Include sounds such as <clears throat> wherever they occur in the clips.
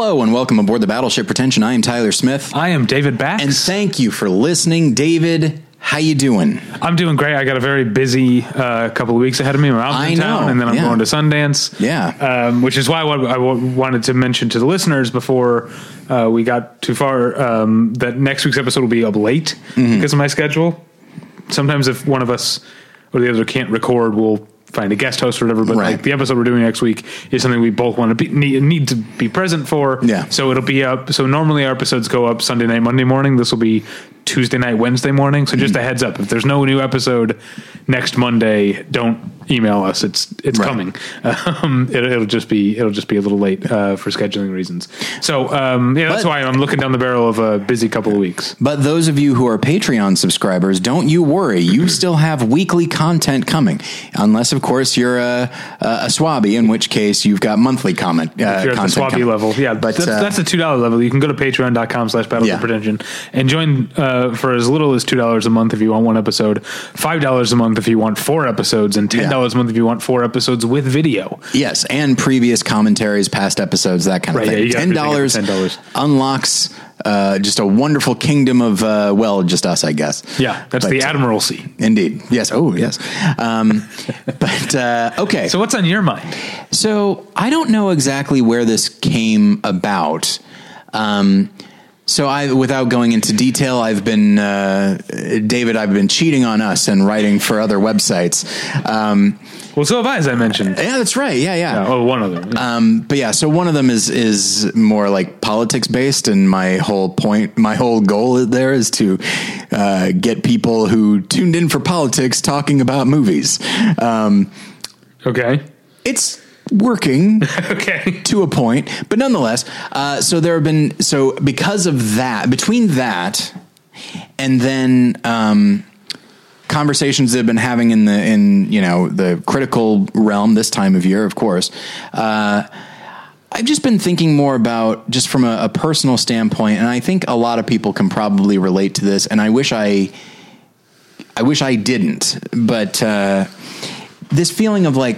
Hello and welcome aboard the Battleship Pretension. I am Tyler Smith. I am David Bax. And thank you for listening. David, how you doing? I'm doing great. I got a very busy uh, couple of weeks ahead of me. I'm I in town, and then I'm yeah. going to Sundance. Yeah. um, which is why what I w- wanted to mention to the listeners before uh, we got too far um, that next week's episode will be up late Mm-hmm. because of my schedule. Sometimes if one of us or the other can't record, we'll find a guest host or whatever. But Right. like the episode we're doing next week is something we both want to be, need, need to be present for. Yeah. So it'll be up. So normally our episodes go up Sunday night, Monday morning. This will be Tuesday night, Wednesday morning. So just a heads up: if there's no new episode next Monday, don't email us. It's it's Right. coming. <laughs> Um, it, it'll just be it'll just be a little late uh, for scheduling reasons. So um, yeah, that's But- why I'm looking down the barrel of a busy couple of weeks. But those of you who are Patreon subscribers, don't you worry. You <clears throat> still have weekly content coming. Unless, of course, you're a, a Swabby, in which case you've got monthly comment, uh, If you're at the Swabby coming. level, yeah, But, that's, uh, that's the two dollar level. You can go to patreon.com slash battle Yeah. and join uh, for as little as two dollars a month if you want one episode, five dollars a month if you want four episodes, and ten dollars a month if you want four episodes with video. Yes, and previous commentaries, past episodes, that kind of Right, yeah, thing. got Ten dollars $10. unlocks uh, just a wonderful kingdom of uh, well, just us, I guess. Yeah, that's But, the uh, Admiralty. Indeed. Yes. Oh, yes. Um, <laughs> but uh, okay. So what's on your mind? So I don't know exactly where this came about. Um, so I, without going into detail, I've been uh, David. I've been cheating on us and writing for other websites. Um, Well, so have I, as I mentioned. yeah, that's right. Yeah, yeah. Oh, one of them. Um, but yeah, so one of them is is more like politics based, and my whole point, my whole goal there is to uh, get people who tuned in for politics talking about movies. Um, okay. it's working <laughs> Okay. to a point, but nonetheless, uh, so there have been so because of that, between that and then um, conversations they've been having in the in you know the critical realm this time of year, of course. Uh, I've just been thinking more about just from a, a personal standpoint, and I think a lot of people can probably relate to this. And I wish I, I wish I didn't, but uh, this feeling of like,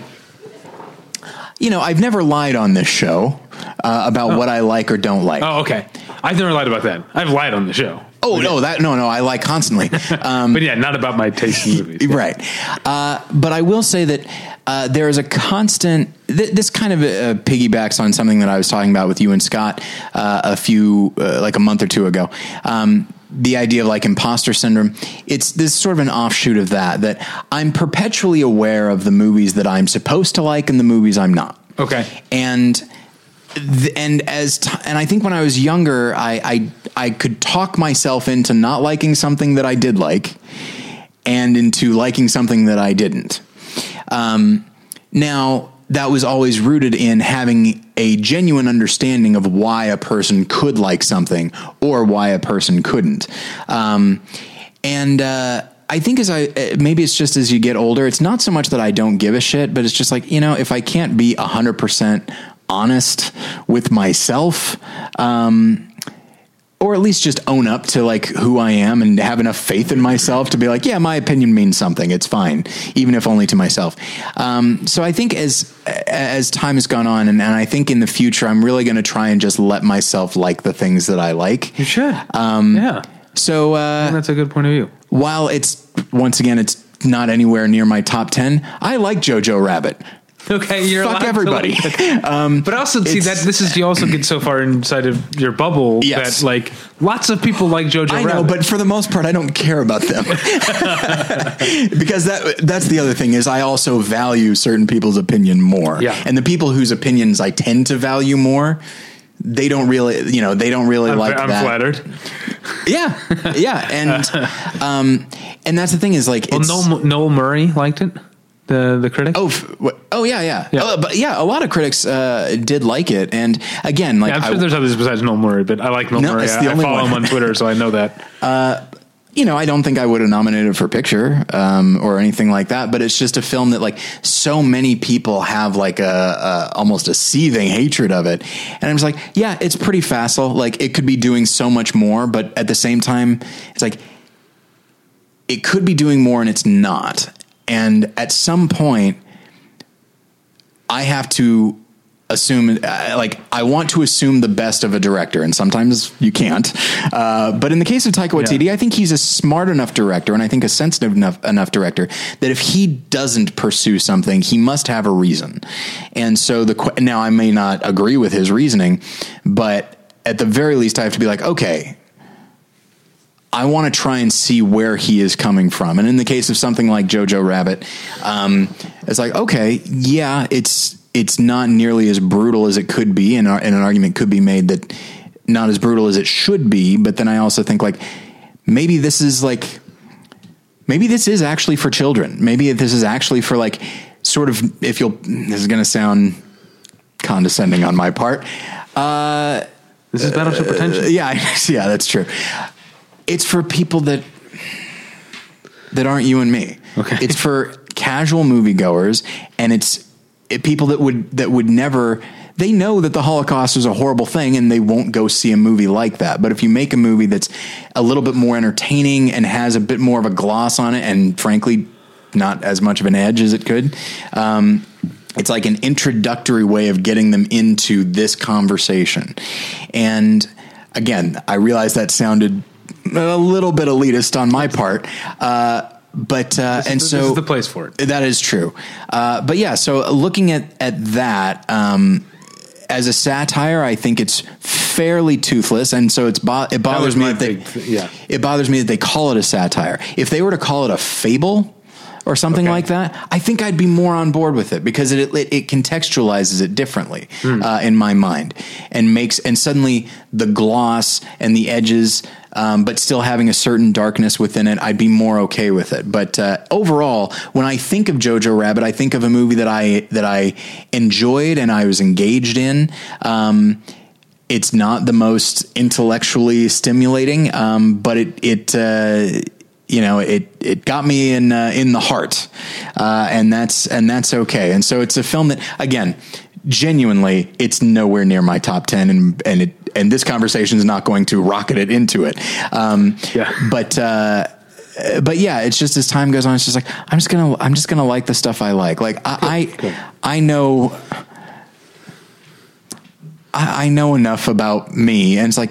you know, I've never lied on this show uh, about what I like or don't like. Oh, okay. I've never lied about that. I've lied on the show. Oh no, that no, no, I lie constantly. <laughs> Um, But yeah, not about my taste in movies. right. Uh, but I will say that uh, there is a constant. Th- this kind of uh, piggybacks on something that I was talking about with you and Scott uh, a few, uh, like a month or two ago. Um, the idea of like imposter syndrome. It's this sort of an offshoot of that. That I'm perpetually aware of the movies that I'm supposed to like and the movies I'm not. Okay. And th- and as t- and I think when I was younger, I, I I could talk myself into not liking something that I did like, and into liking something that I didn't. Um, now that was always rooted in having a genuine understanding of why a person could like something or why a person couldn't. Um, and uh, I think as I uh, maybe it's just as you get older, it's not so much that I don't give a shit, but it's just like you know if I can't be hundred percent honest with myself. Um, or at least just own up to like who I am and have enough faith in myself to be like, yeah, my opinion means something. It's fine, even if only to myself. Um, so I think as as time has gone on, and, and I think in the future, I'm really going to try and just let myself like the things that I like. You should. Um, yeah. So uh, That's a good point of view. while it's once again, it's not anywhere near my top ten. I like Jojo Rabbit. <laughs> Okay, you're Fuck everybody. <laughs> <laughs> um, but also see that this is you also get so far inside of your bubble Yes. that like lots of people like Jojo I know, but for the most part, I don't care about them because that that's the other thing is I also value certain people's opinion more. Yeah. and the people whose opinions I tend to value more, they don't really, you know, they don't really I'm, like I'm that. flattered. Yeah, yeah, and um, and that's the thing is like, Well, it's, Noel, Noel Murray liked it. The the critic. Oh, f- oh yeah, yeah, Yeah. Uh, but yeah, a lot of critics uh, did like it, and again, like Yeah, I'm I- sure there's others besides Noel Murray, but I like Noel No, Murray. it's I, the I only follow one. him on Twitter, so I know that. <laughs> you know, I don't think I would have nominated for picture um, or anything like that. But it's just a film that like so many people have like a, a almost a seething hatred of it, and I'm just like, yeah, it's pretty facile. Like it could be doing so much more, but at the same time, it's like it could be doing more and it's not. And at some point, I have to assume uh, like I want to assume the best of a director, and sometimes you can't. Uh, but in the case of Taika Waititi, Yeah. I think he's a smart enough director, and I think a sensitive enough enough director that if he doesn't pursue something, he must have a reason. And so the now I may not agree with his reasoning, but at the very least, I have to be like, okay, I want to try and see where he is coming from. And in the case of something like Jojo Rabbit, um, it's like, okay, yeah, it's it's not nearly as brutal as it could be, and, and an argument could be made that not as brutal as it should be. But then I also think like maybe this is like maybe this is actually for children. Maybe this is actually for like sort of if you'll. This is going to sound condescending on my part. Uh, This is Battleship Pretension. yeah, <laughs> yeah, that's true. It's for people that that aren't you and me. Okay. It's for casual moviegoers, and it's it, people that would that would never. They know that the Holocaust is a horrible thing, and they won't go see a movie like that. But if you make a movie that's a little bit more entertaining and has a bit more of a gloss on it, and frankly, not as much of an edge as it could. Um, it's like an introductory way of getting them into this conversation. And again, I realize that sounded a little bit elitist on my part. Uh, but uh, and this so is the place for it. that is true. Uh, but yeah, so looking at at that um, as a satire, I think it's fairly toothless, and so it's bo- it bothers me that they big yeah. it bothers me that they call it a satire. If they were to call it a fable or something Okay. like that, I think I'd be more on board with it because it it, it contextualizes it differently Hmm. uh, in my mind and makes and suddenly the gloss and the edges. Um, but still having a certain darkness within it, I'd be more okay with it. But uh, overall, when I think of Jojo Rabbit, I think of a movie that I that I enjoyed and I was engaged in. Um, it's not the most intellectually stimulating, um, but it it uh, you know it it got me in uh, in the heart, uh, and that's and that's okay. And so it's a film that again, genuinely, it's nowhere near my top ten, and and it and this conversation is not going to rocket it into it. Um, Yeah. but. Uh, but yeah, it's just as time goes on, it's just like I'm just gonna I'm just gonna like the stuff I like. Like I good. I, I know I, I know enough about me, and it's like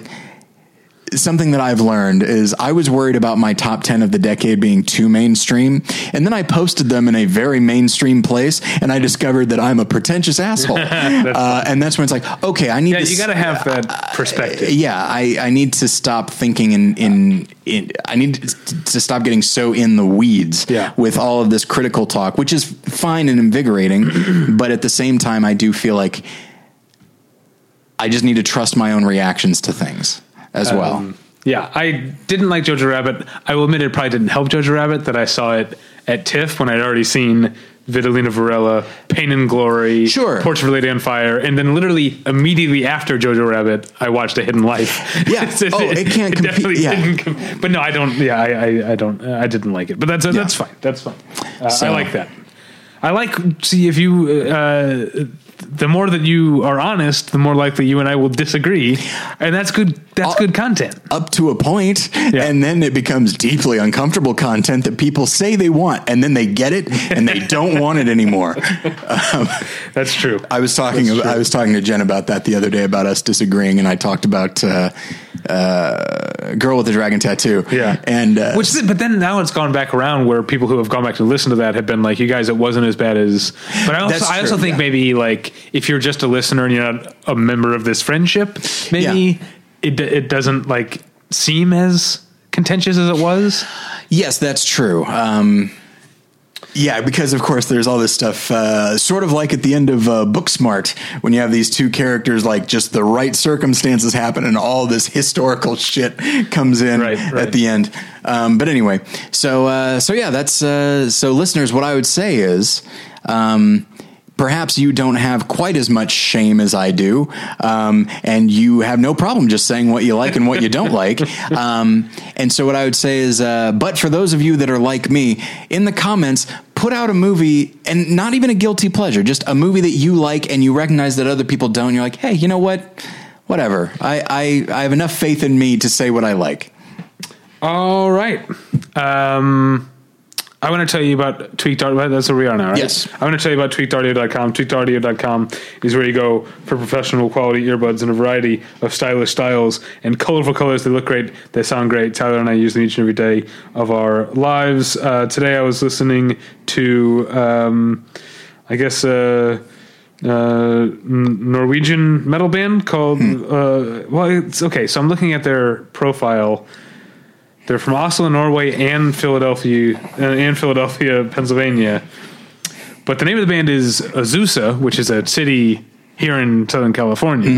something that I've learned is I was worried about my top 10 of the decade being too mainstream. And then I posted them in a very mainstream place and I discovered that I'm a pretentious asshole. <laughs> uh, and that's when it's like, okay, I need Yeah, to you got to have that perspective. yeah, I, I need to stop thinking in, in, in I need to, to stop getting so in the weeds Yeah. with all of this critical talk, which is fine and invigorating. <clears throat> but at the same time, I do feel like I just need to trust my own reactions to things as well. Um, yeah, I didn't like Jojo Rabbit. I will admit it probably didn't help Jojo Rabbit that I saw it at TIFF when I'd already seen Vitalina Varela, Pain and Glory, Sure. Portrait of a Lady on Fire, and then literally immediately after Jojo Rabbit, I watched A Hidden Life. Yeah. <laughs> Oh, it can't compete- definitely yeah. didn't com- but no, I don't. Yeah, I, I, I don't. I didn't like it. But that's that's fine. That's fine. Uh, I like that. I like see if you. The more that you are honest, the more likely you and I will disagree, and that's good. That's good content. up to a point. point, and then it becomes deeply uncomfortable content that people say they want, and then they get it and they don't want it anymore. <laughs> That's true. I was talking. True. I was talking to Jen about that the other day about us disagreeing, and I talked about uh, uh, girl with the dragon tattoo. Yeah, and uh, which, but then now it's gone back around where people who have gone back to listen to that have been like, "You guys, it wasn't as bad as." But I also, I also true, think yeah. maybe like if you're just a listener and you're not a member of this friendship, maybe Yeah. it it doesn't like seem as contentious as it was. Yes, that's true. Um, yeah, because of course there's all this stuff, uh, sort of like at the end of uh, Booksmart, when you have these two characters, like just the right circumstances happen, and all this historical shit comes in Right, right. at the end. Um, but anyway, so uh, so yeah, that's uh, so listeners. What I would say is. Um, Perhaps you don't have quite as much shame as I do, um, and you have no problem just saying what you like and what you don't like. <laughs> Um, and so, what I would say is, uh, but for those of you that are like me, in the comments, put out a movie, and not even a guilty pleasure, just a movie that you like and you recognize that other people don't. You're like, hey, you know what? Whatever. I, I, I have enough faith in me to say what I like. All right. Um, I want to tell you about Tweaked Audio. That's where we are now, right? Yes. I want to tell you about tweakedaudio.com. Tweakedaudio.com is where you go for professional quality earbuds in a variety of stylish styles and colorful colors. They look great. They sound great. Tyler and I use them each and every day of our lives. Uh, today I was listening to, um, I guess, uh, uh, Norwegian metal band called. Uh, well, it's okay. So I'm looking at their profile. They're from Oslo, Norway, and Philadelphia, uh, and Philadelphia, Pennsylvania. But the name of the band is Azusa, which is a city here in Southern California.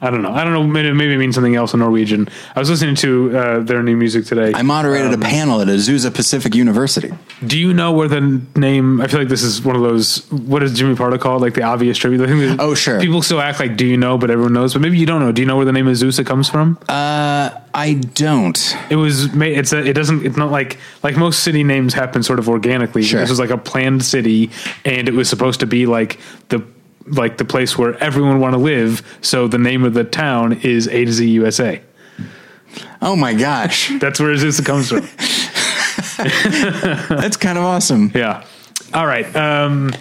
I don't know. I don't know. Maybe, maybe it means something else in Norwegian. I was listening to uh, their new music today. I moderated a panel at Azusa Pacific University. Do you know where the name? I feel like this is one of those. What does Jimmy Pardo call it? Like the obvious tribute. I think that Oh, sure. People still act like, "Do you know?" But everyone knows. But maybe you don't know. Do you know where the name Azusa comes from? Uh, I don't. It was made. It's a. It doesn't. It's not like like most city names happen sort of organically. Sure. This was like a planned city, and it was supposed to be like the like the place where everyone want to live. So the name of the town is A to Z USA. Oh my gosh, <laughs> That's where Azusa comes from. <laughs> <laughs> that's kind of awesome. yeah. All right. Um,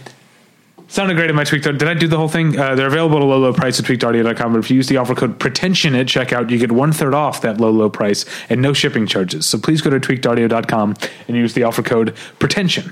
sounded great in my tweaked. Did I do the whole thing? Uh, they're available at a low, low price at tweakedaudio.com. But if you use the offer code pretension at checkout, you get one third off that low, low price and no shipping charges. So please go to tweakedaudio.com and use the offer code pretension.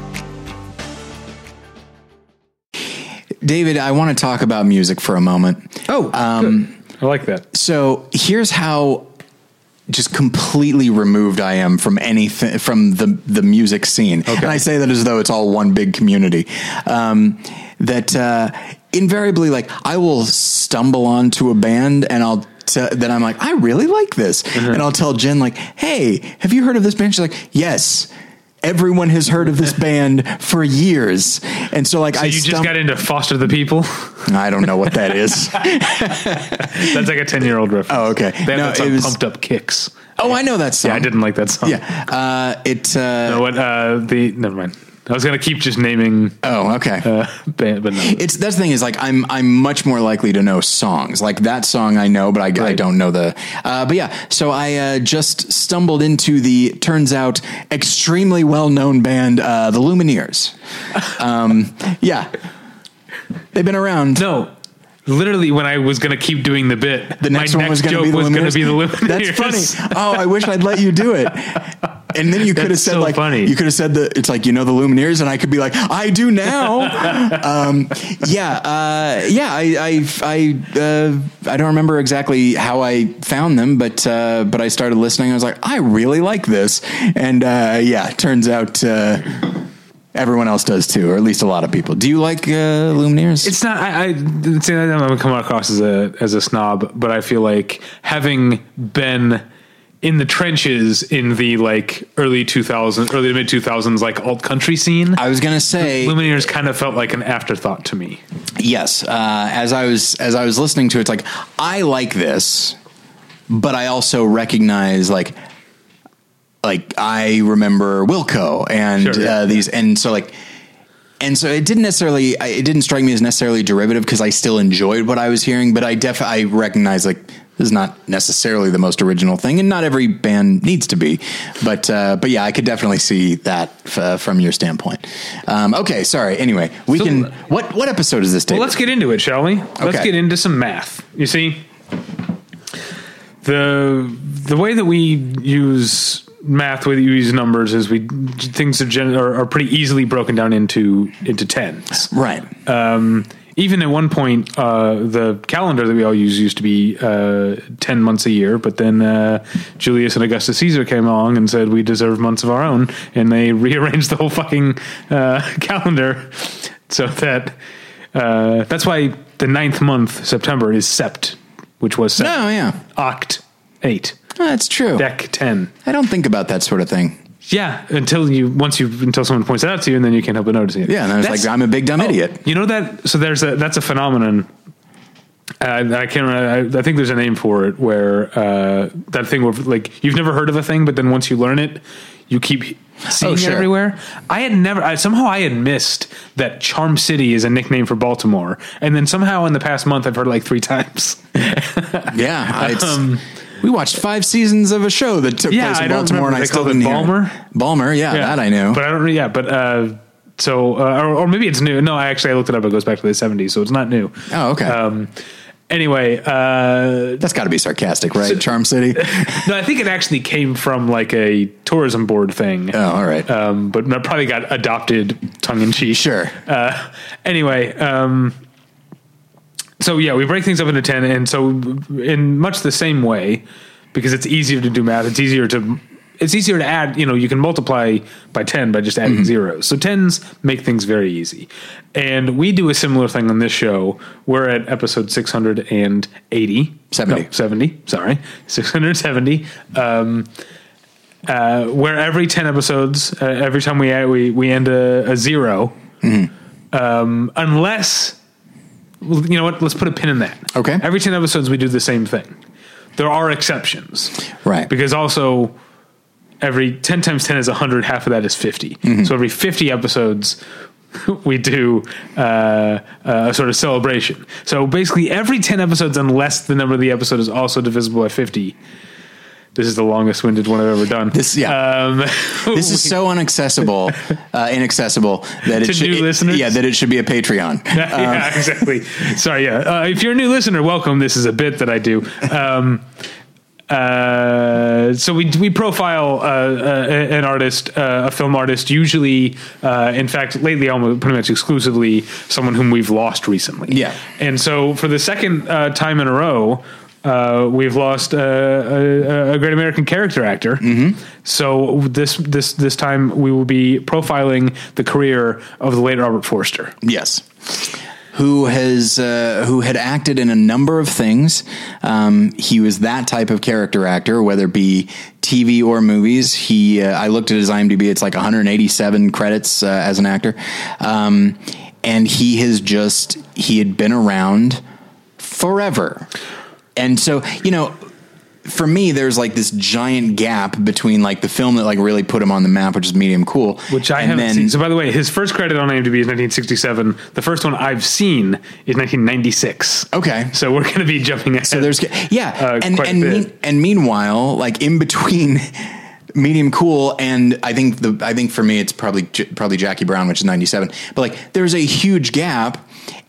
David, I want to talk about music for a moment. Oh, um, I like that. So here's how just completely removed I am from anything from the the music scene. And I say that as though it's all one big community. Um, that uh, invariably, like, I will stumble onto a band and I'll. T- then I'm like, I really like this, and I'll tell Jen like, Hey, have you heard of this band? She's like, Yes. Everyone has heard of this band for years, and so like So I you just stum- got into Foster the People? I don't know what that is. <laughs> That's like a 10 year old reference. Oh, okay. They No, that song it was- Pumped Up Kicks. oh, I know that song. Yeah, I didn't like that song. Yeah, uh, it. Uh, No, what, uh, the, never mind. I was going to keep just naming Oh, okay. uh, band, but no. it's that's the thing is like I'm I'm much more likely to know songs like that song I know, but I, I don't know the. Uh, but yeah, so I uh, just stumbled into the turns out extremely well known band, uh, the Lumineers. <laughs> Um, yeah, they've been around. No. Literally, when I was going to keep doing the bit, The next my one was next gonna joke be the was going to be the Lumineers. That's funny. Oh, I wish I'd let you do it. <laughs> And then you could have said so like funny. you could have said the it's like you know the Lumineers, and I could be like I do now. <laughs> um, yeah, uh, yeah. I I I, uh, I don't remember exactly how I found them, but uh, but I started listening. I was like, I really like this, and uh, yeah, turns out. Uh, Everyone else does too, or at least a lot of people. Do you like uh, Lumineers? It's not. I, I it's, I'm come across as a as a snob, but I feel like having been in the trenches in the like early 2000s, early to mid 2000s, like alt country scene. I was gonna say Lumineers kind of felt like an afterthought to me. Yes, uh, as I was as I was listening to it, it's like I like this, but I also recognize like like I remember Wilco and Sure, yeah, uh, these, and so like. And so it didn't necessarily, it didn't strike me as necessarily derivative because I still enjoyed what I was hearing, but I definitely, I recognize like is not necessarily the most original thing and not every band needs to be, but, uh, but yeah, I could definitely see that f- uh, from your standpoint. Um, okay. Sorry. Anyway, we So- can, what, what episode is this? Well, let's get into it, shall we? Let's get into some math. You see, the the way that we use math, the way that you use numbers, is we things are, gen, are, are pretty easily broken down into into tens. Right. Um, even at one point, uh, the calendar that we all use used to be uh, 10 months a year, but then uh, Julius and Augustus Caesar came along and said we deserve months of our own, and they <laughs> rearranged the whole fucking uh, <laughs> calendar so that uh, that's why the ninth month, September, is Sept, which was Sept. Oh, yeah. Oct 8, Oh, that's true. Dec 10. I don't think about that sort of thing. Yeah, until you once you until someone points it out to you, and then you can't help but noticing it. Yeah, and I was That's- like, I'm a big dumb oh, idiot. You know that? So there's a that's a phenomenon. Uh, I can't. I, I think there's a name for it where uh, that thing where like you've never heard of a thing, but then once you learn it, you keep seeing Oh, sure. it everywhere. I had never. I, somehow I had missed that Charm City is a nickname for Baltimore, and then somehow in the past month I've heard like three <laughs> times. Yeah, it's, we watched five seasons of a show that took Yeah, place in Baltimore, and. I still didn't hear Balmer? Balmer, yeah, that I knew. but I don't. Yeah, but uh, so uh, or, or maybe it's new. No, I actually I looked it up. It goes back to the '70s, so it's not new. oh, okay, Um, anyway, uh, that's got to be sarcastic, right? Charm City. <laughs> no, I think it actually came from like a tourism board thing. Oh, all right. Um, but probably got adopted tongue in cheek. Sure. Uh, anyway, um, so yeah, we break things up into 10. And so, in much the same way, because it's easier to do math, it's easier to. It's easier to add, you know, you can multiply by 10 by just adding Mm-hmm. zeros. So tens make things very easy. And we do a similar thing on this show. We're at episode 680. 70. No, 70, sorry. 670. Um, uh, where every 10 episodes, uh, every time we, add, we, we end a, a 0 Mm-hmm. um, unless, well, you know what, let's put a pin in that. Okay. Every 10 episodes, we do the same thing. There are exceptions. Right. Because also, every 10 times 10 is 100, half of that is 50. Mm-hmm. So every 50 episodes, <laughs> we do uh, a sort of celebration. So basically, every 10 episodes, unless the number of the episode is also divisible by 50, this is the longest winded one I've ever done. This- yeah. Um, <laughs> this is so inaccessible, <laughs> uh, inaccessible that it should, new it- listeners? yeah, that it should be a Patreon. <laughs> yeah, exactly. Sorry, yeah. Uh, if you're a new listener, welcome. This is a bit that I do. Um, uh, so we we profile uh, uh, an artist, uh, a film artist. Usually, uh, in fact, lately, almost pretty much exclusively someone whom we've lost recently. Yeah. and so for the second uh, time in a row. Uh, we've lost uh, a, a great American character actor. So this this this time we will be profiling the career of the late Robert Forster. Yes. Who has uh, who had acted in a number of things? Um, he was that type of character actor, whether it be TV or movies. He uh, I looked at his IMDb; it's like 187 credits uh, as an actor, um, and he has just he had been around forever. And so, you know, for me, there's like this giant gap between like the film that like really put him on the map, which is Medium Cool, which I haven't then- seen. So, by the way, his first credit on IMDb is 1967. The first one I've seen is 1996. Okay. So we're going to be jumping ahead. So there's yeah, uh, and and mean, and meanwhile, like in between <laughs> medium cool and I think the I think for me it's probably probably Jackie Brown, which is ninety seven. But like there's a huge gap,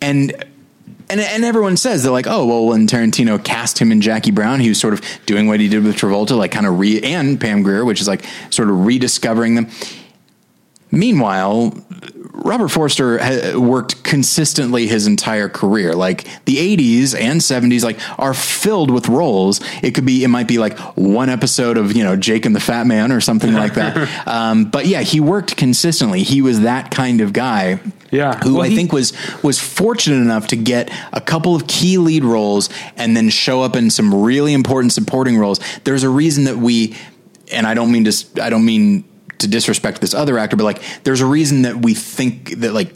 and. And, and everyone says they're like, oh well, when Tarantino cast him in Jackie Brown, he was sort of doing what he did with Travolta, like kind of re and Pam Grier, which is like sort of rediscovering them. Meanwhile, Robert Forster ha- worked consistently his entire career. Like the 80s and 70s, like are filled with roles. It could be, it might be like one episode of, you know, Jake and the Fat Man or something like that. <laughs> um, but yeah, he worked consistently. He was that kind of guy. Yeah. Who Well, I he- think was, was fortunate enough to get a couple of key lead roles and then show up in some really important supporting roles. There's a reason that we, and I don't mean to, I don't mean to disrespect this other actor, but like there's a reason that we think that like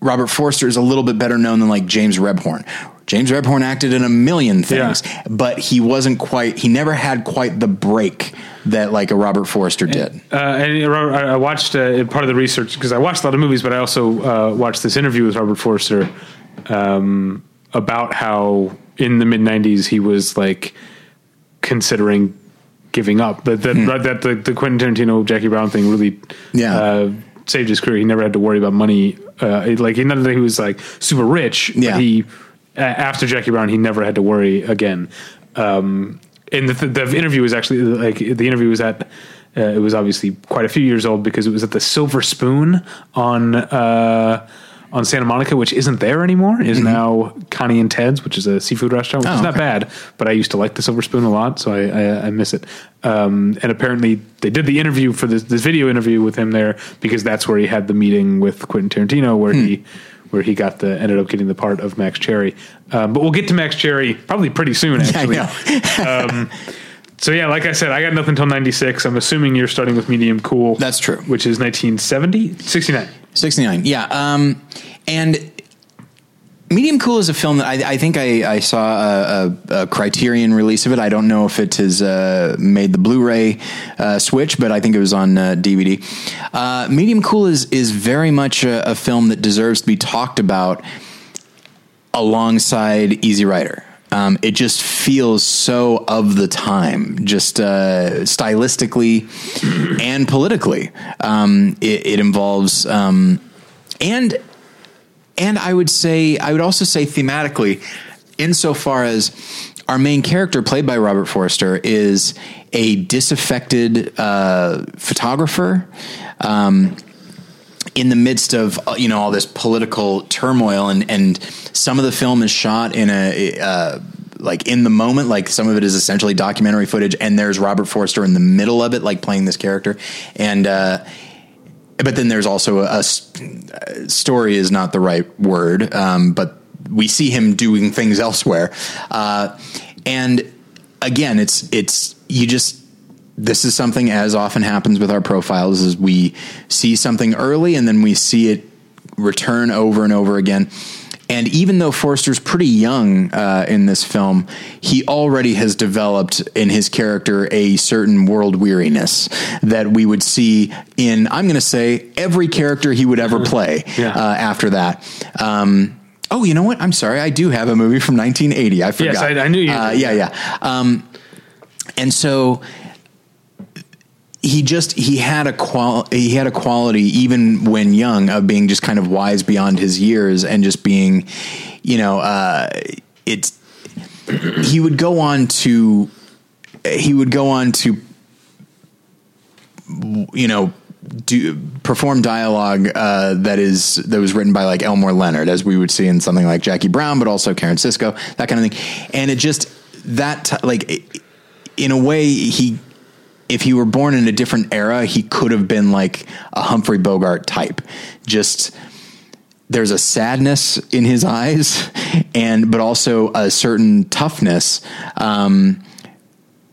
Robert Forster is a little bit better known than like James Rebhorn. James Rebhorn acted in a million things, Yeah. but he wasn't quite, he never had quite the break that like a Robert Forster did. Uh, and Robert, I I watched uh, part of the research because I watched a lot of movies, but I also uh, watched this interview with Robert Forster um, about how in the mid '90s he was like considering giving up. That that, that the, the Quentin Tarantino Jackie Brown thing really Yeah. uh, saved his career. He never had to worry about money. Uh, it- like he that he was like super rich. Yeah. But he after Jackie Brown he never had to worry again. Um, and the, the interview was actually like the interview was at. Uh, it was obviously quite a few years old because it was at the Silver Spoon on uh, on Santa Monica, which isn't there anymore. Is now Connie and Ted's, which is a seafood restaurant, which Mm-hmm. Oh, is not okay. bad. But I used to like the Silver Spoon a lot, so I, I, I miss it. Um, and apparently, they did the interview for this, this video interview with him there because that's where he had the meeting with Quentin Tarantino, where Hmm. he where he got the ended up getting the part of Max Cherry. Um, but we'll get to Max Cherry probably pretty soon. Actually, know. <laughs> So yeah, like I said, I got nothing until '96. I'm assuming you're starting with Medium Cool. That's true. Which is 1970, 69. 69. Yeah. Um, and Medium Cool is a film that I, I think I, I saw a, a, a, Criterion release of it. I don't know if it has uh, made the Blu-ray uh, switch, but I think it was on uh, DVD. Uh, Medium Cool is is very much a, a, film that deserves to be talked about alongside Easy Rider. Um, it just feels so of the time, just uh, stylistically and politically. Um, it, it, involves um, and and I would say I would also say thematically, insofar as our main character, played by Robert Forster, is a disaffected uh, photographer. Um, in the midst of you know all this political turmoil and and some of the film is shot in a uh, like in the moment like some of it is essentially documentary footage and there's Robert Forster in the middle of it like playing this character. And uh, but then there's also a, a, story is not the right word um, but we see him doing things <laughs> elsewhere. Uh, and again it's it's you just this is something as often happens with our profiles is we see something early and then we see it return over and over again. And even though Forster's pretty young uh, in this film, he already has developed in his character a certain world weariness that we would see in, I'm going to say, every character he would ever play yeah. uh, after that. Um, oh, you know what? I'm sorry. I do have a movie from 1980. I forgot. Yes, I, I knew you. Uh, yeah, yeah. Um, and so he just he had a qual he had a quality even when young of being just kind of wise beyond his years and just being you know uh, it's he would go on to he would go on to you know do perform dialogue uh, that is that was written by like Elmore Leonard, as we would see in something like Jackie Brown, but also Karen Sisco, that kind of thing. And it just that like in a way he if he were born in a different era, he could have been like a Humphrey Bogart type. Just there's a sadness in his eyes, and but also a certain toughness. Um,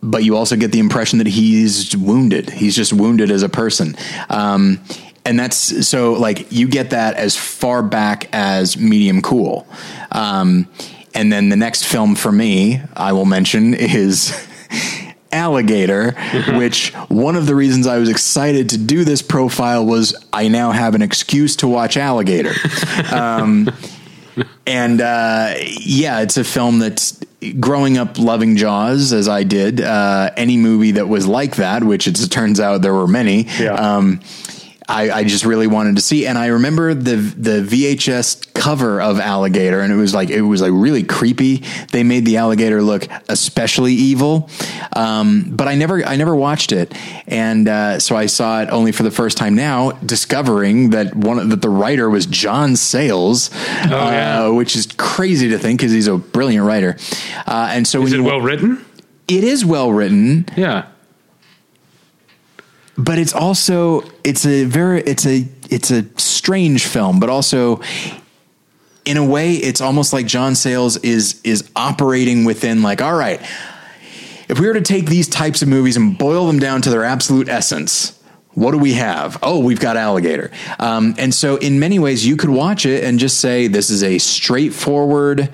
but you also get the impression that he's wounded. He's just wounded as a person. Um, and that's so like you get that as far back as medium cool. Um, and then the next film for me, I will mention is <laughs> Alligator, mm-hmm. <laughs> which one of the reasons I was excited to do this profile was I now have an excuse to watch Alligator. <laughs> um, and uh, yeah, it's a film that's growing up loving Jaws as I did. Uh, any movie that was like that, which it turns out there were many. Yeah. Um, I, I, just really wanted to see. And I remember the the VHS cover of Alligator, and it was like it was like really creepy. They made the alligator look especially evil, um, but I never I never watched it, and uh, so I saw it only for the first time now, discovering that one that the writer was John Sayles, oh, uh, which is crazy to think because he's a brilliant writer. Uh, and so is it well written? It is well written. Yeah but it's also it's a very it's a it's a strange film, but also in a way it's almost like John Sayles is is operating within like all right, if we were to take these types of movies and boil them down to their absolute essence, what do we have? Oh, we've got Alligator. Um, and so, in many ways, you could watch it and just say, this is a straightforward,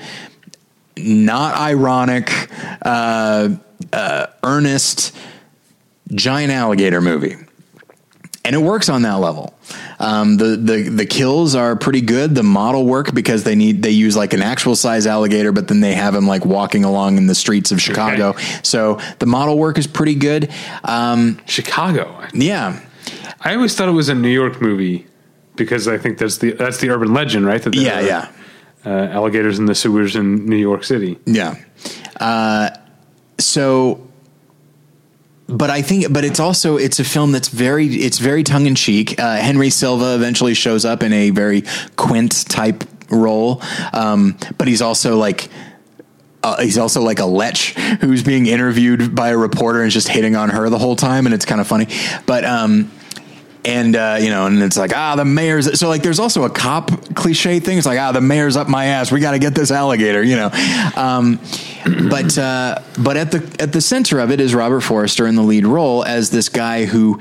not ironic, uh, uh, earnest giant alligator movie. And it works on that level. Um, the, the the kills are pretty good. The model work because they need they use like an actual size alligator, but then they have him like walking along in the streets of Chicago. Okay. So the model work is pretty good. Um, Chicago, yeah. I always thought it was a New York movie because I think that's the that's the urban legend, right? That yeah, yeah. Uh, alligators in the sewers in New York City. Yeah. Uh, so but I think, but it's also it's a film that's very it's very tongue in cheek. Uh, Henry Silva eventually shows up in a very Quint type role, um, but he's also like. Uh, he's also like a lech who's being interviewed by a reporter and just hitting on her the whole time, and it's kind of funny. But um, and uh, you know, and it's like ah, the mayor's. So like, there's also a cop cliche thing. It's like ah, the mayor's up my ass. We got to get this alligator. You know, um, but uh, but at the at the center of it is Robert Forster in the lead role as this guy who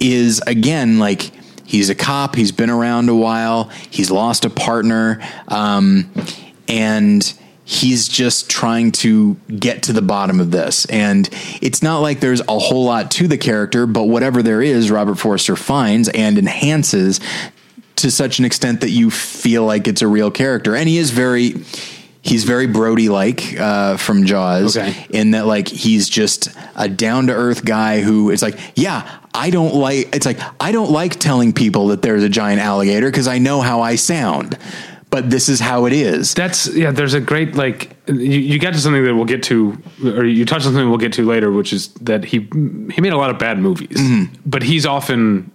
is again like he's a cop. He's been around a while. He's lost a partner, um, and he's just trying to get to the bottom of this. And it's not like there's a whole lot to the character, but whatever there is, Robert Forster finds and enhances to such an extent that you feel like it's a real character. And he is very. He's very Brody like uh, from Jaws Okay. in that like he's just a down to earth guy who is like, yeah, I don't like. It's like I don't like telling people that there's a giant alligator because I know how I sound, but this is how it is. That's yeah. There's a great like you, you get to something that we'll get to, or you touch on something we'll get to later, which is that he he made a lot of bad movies, Mm-hmm. but he's often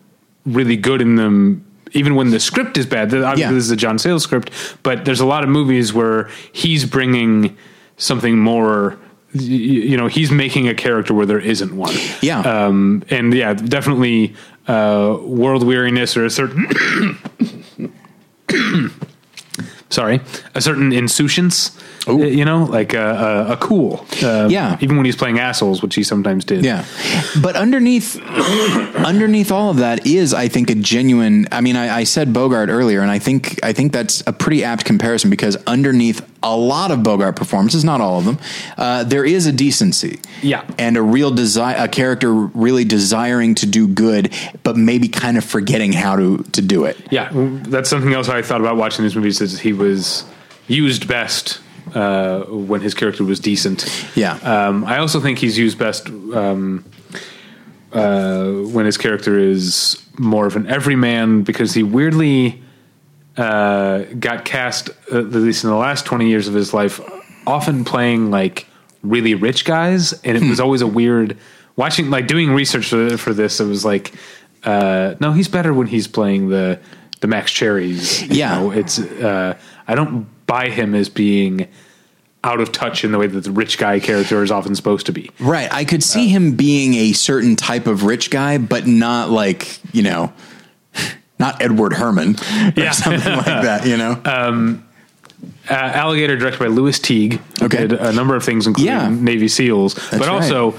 really good in them. Even when the script is bad, obviously Yeah. this is a John Sayles script, but there's a lot of movies where he's bringing something more. You know, he's making a character where there isn't one. Yeah. um, and yeah, definitely uh, world weariness or a certain <coughs> <coughs> sorry, a certain insouciance. Uh, You know, like a, a, a cool. Uh, Yeah. Even when he's playing assholes, which he sometimes did. Yeah, but underneath, underneath all of that is, I think, a genuine. I mean, I, I said Bogart earlier, and I think I think that's a pretty apt comparison because underneath a lot of Bogart performances, not all of them, uh, there is a decency. Yeah. and a real desire, a character really desiring to do good, but maybe kind of forgetting how to to do it. Yeah. That's something else I thought about watching these movies is he was used best uh, when his character was decent. Yeah. Um, I also think he's used best um, uh, when his character is more of an everyman because he weirdly uh, got cast, uh, at least in the last 20 years of his life, often playing like really rich guys. And it was always a weird watching, like doing research for, for this. It was like, uh, no, he's better when he's playing the, the Max Cherries. you Yeah. know? it's, uh, I don't buy him as being out of touch in the way that the rich guy character is often supposed to be. Right. I could see him being a certain type of rich guy, but not like, you know, not Edward Herrmann or <laughs> Yeah. something like that, you know? uh, Alligator, directed by Lewis Teague, Okay. did a number of things, including Yeah. Navy SEALs. but right. also,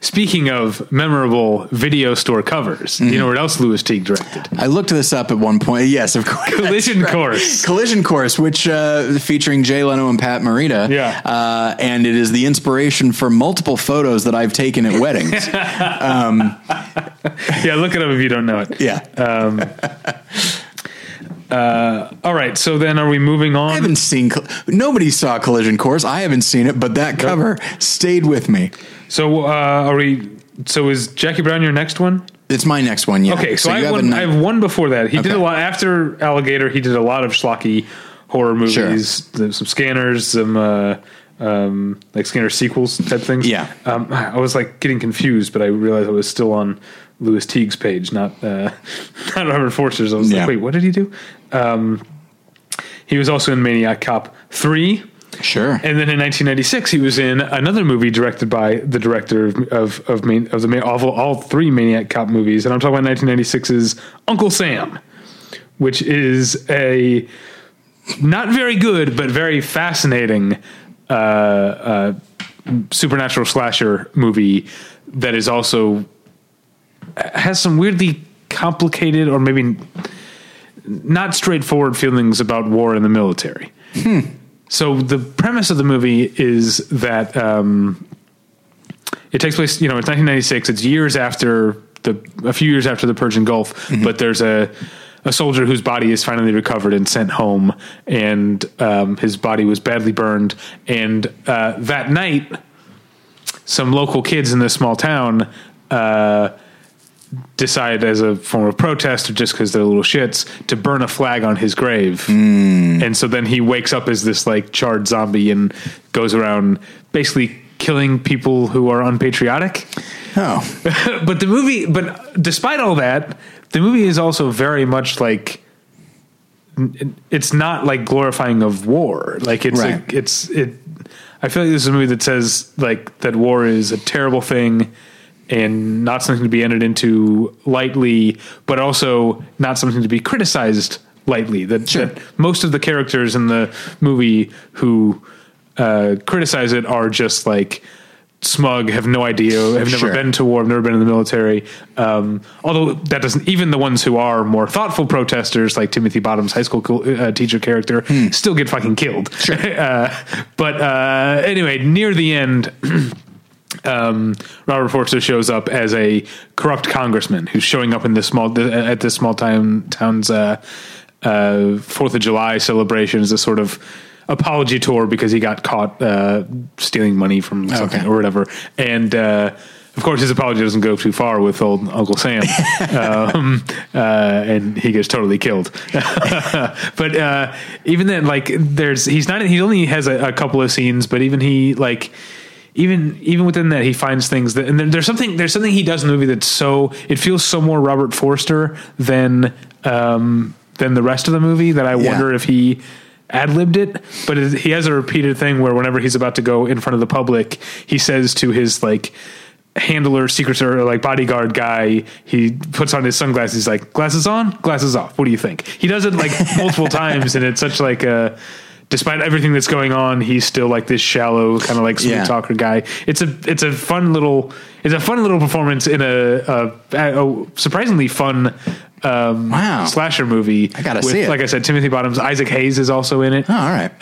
speaking of memorable video store covers, Mm-hmm. you know what else Lewis Teague directed? I looked this up at one point. Yes, of course. Collision right. Course. Collision Course, which uh, featuring Jay Leno and Pat Morita. Yeah. Uh, and it is the inspiration for multiple photos that I've taken at weddings. <laughs> Yeah, look it up if you don't know it. yeah. All right, so then are we moving on? I haven't seen, nobody saw Collision Course. I haven't seen it, but that cover stayed with me. So uh, are we? So is Jackie Brown your next one? It's my next one. Yeah. Okay, so, I, have one, I have one before that. He did a lot after Alligator. He did a lot of schlocky horror movies, There's some scanners, some uh, um, like scanner sequels type things. Yeah. um, I was like getting confused, but I realized I was still on Lewis Teague's page, not uh, <laughs> not Robert Forster's. I was Yeah. like, wait, what did he do? Um, he was also in Maniac Cop three. Sure. And then in 1996, he was in another movie directed by the director of of of, main, of the main, all, all three Maniac Cop movies, and I'm talking about 1996's Uncle Sam, which is a not very good but very fascinating uh, uh, supernatural slasher movie that is also has some weirdly complicated or maybe not straightforward feelings about war in the military. So the premise of the movie is that um, it takes place. You know, it's 1996. It's years after the a few years after the Persian Gulf, but there's a a soldier whose body is finally recovered and sent home, and um, his body was badly burned. And uh, that night, some local kids in this small town. Uh, decide as a form of protest or just because they're little shits to burn a flag on his grave. Mm. And so then he wakes up as this like charred zombie and goes around basically killing people who are unpatriotic. Oh. <laughs> <laughs> but the movie but despite all that the movie is also very much like it's not like glorifying of war. Like it's Right. like it's it i feel like this is a movie that says like that war is a terrible thing and not something to be entered into lightly, but also not something to be criticized lightly. That, Sure. that most of the characters in the movie who uh, criticize it are just like smug, have no idea, have never Sure. been to war, have never been in the military. Um, although that doesn't, even the ones who are more thoughtful protesters, like Timothy Bottoms' high school uh, teacher character, still get fucking killed. <laughs> uh, but uh, anyway, near the end. <clears throat> um, Robert Forster shows up as a corrupt congressman who's showing up in this small at this small town town's uh, uh, Fourth of July celebration as a sort of apology tour because he got caught uh, stealing money from something Okay. or whatever, and. Uh, of course, his apology doesn't go too far with old Uncle Sam, <laughs> um, uh, and he gets totally killed. <laughs> but uh, even then, like, there's he's not he only has a, a couple of scenes, but even he like even even within that he finds things that and there, there's something there's something he does in the movie that's so it feels so more Robert Forster than um, than the rest of the movie that I Yeah. wonder if he ad libbed it. But it, he has a repeated thing where whenever he's about to go in front of the public, he says to his like handler, secret service, like bodyguard guy, he puts on his sunglasses. He's like, glasses on, glasses off. What do you think? He does it like multiple <laughs> times, and it's such like a. Despite everything that's going on, he's still like this shallow kind of like sweet Yeah. talker guy. It's a it's a fun little it's a fun little performance in a, a, a surprisingly fun um, Wow. slasher movie. I gotta with, see it. Like I said, Timothy Bottoms, Isaac Hayes is also in it. Oh, all right.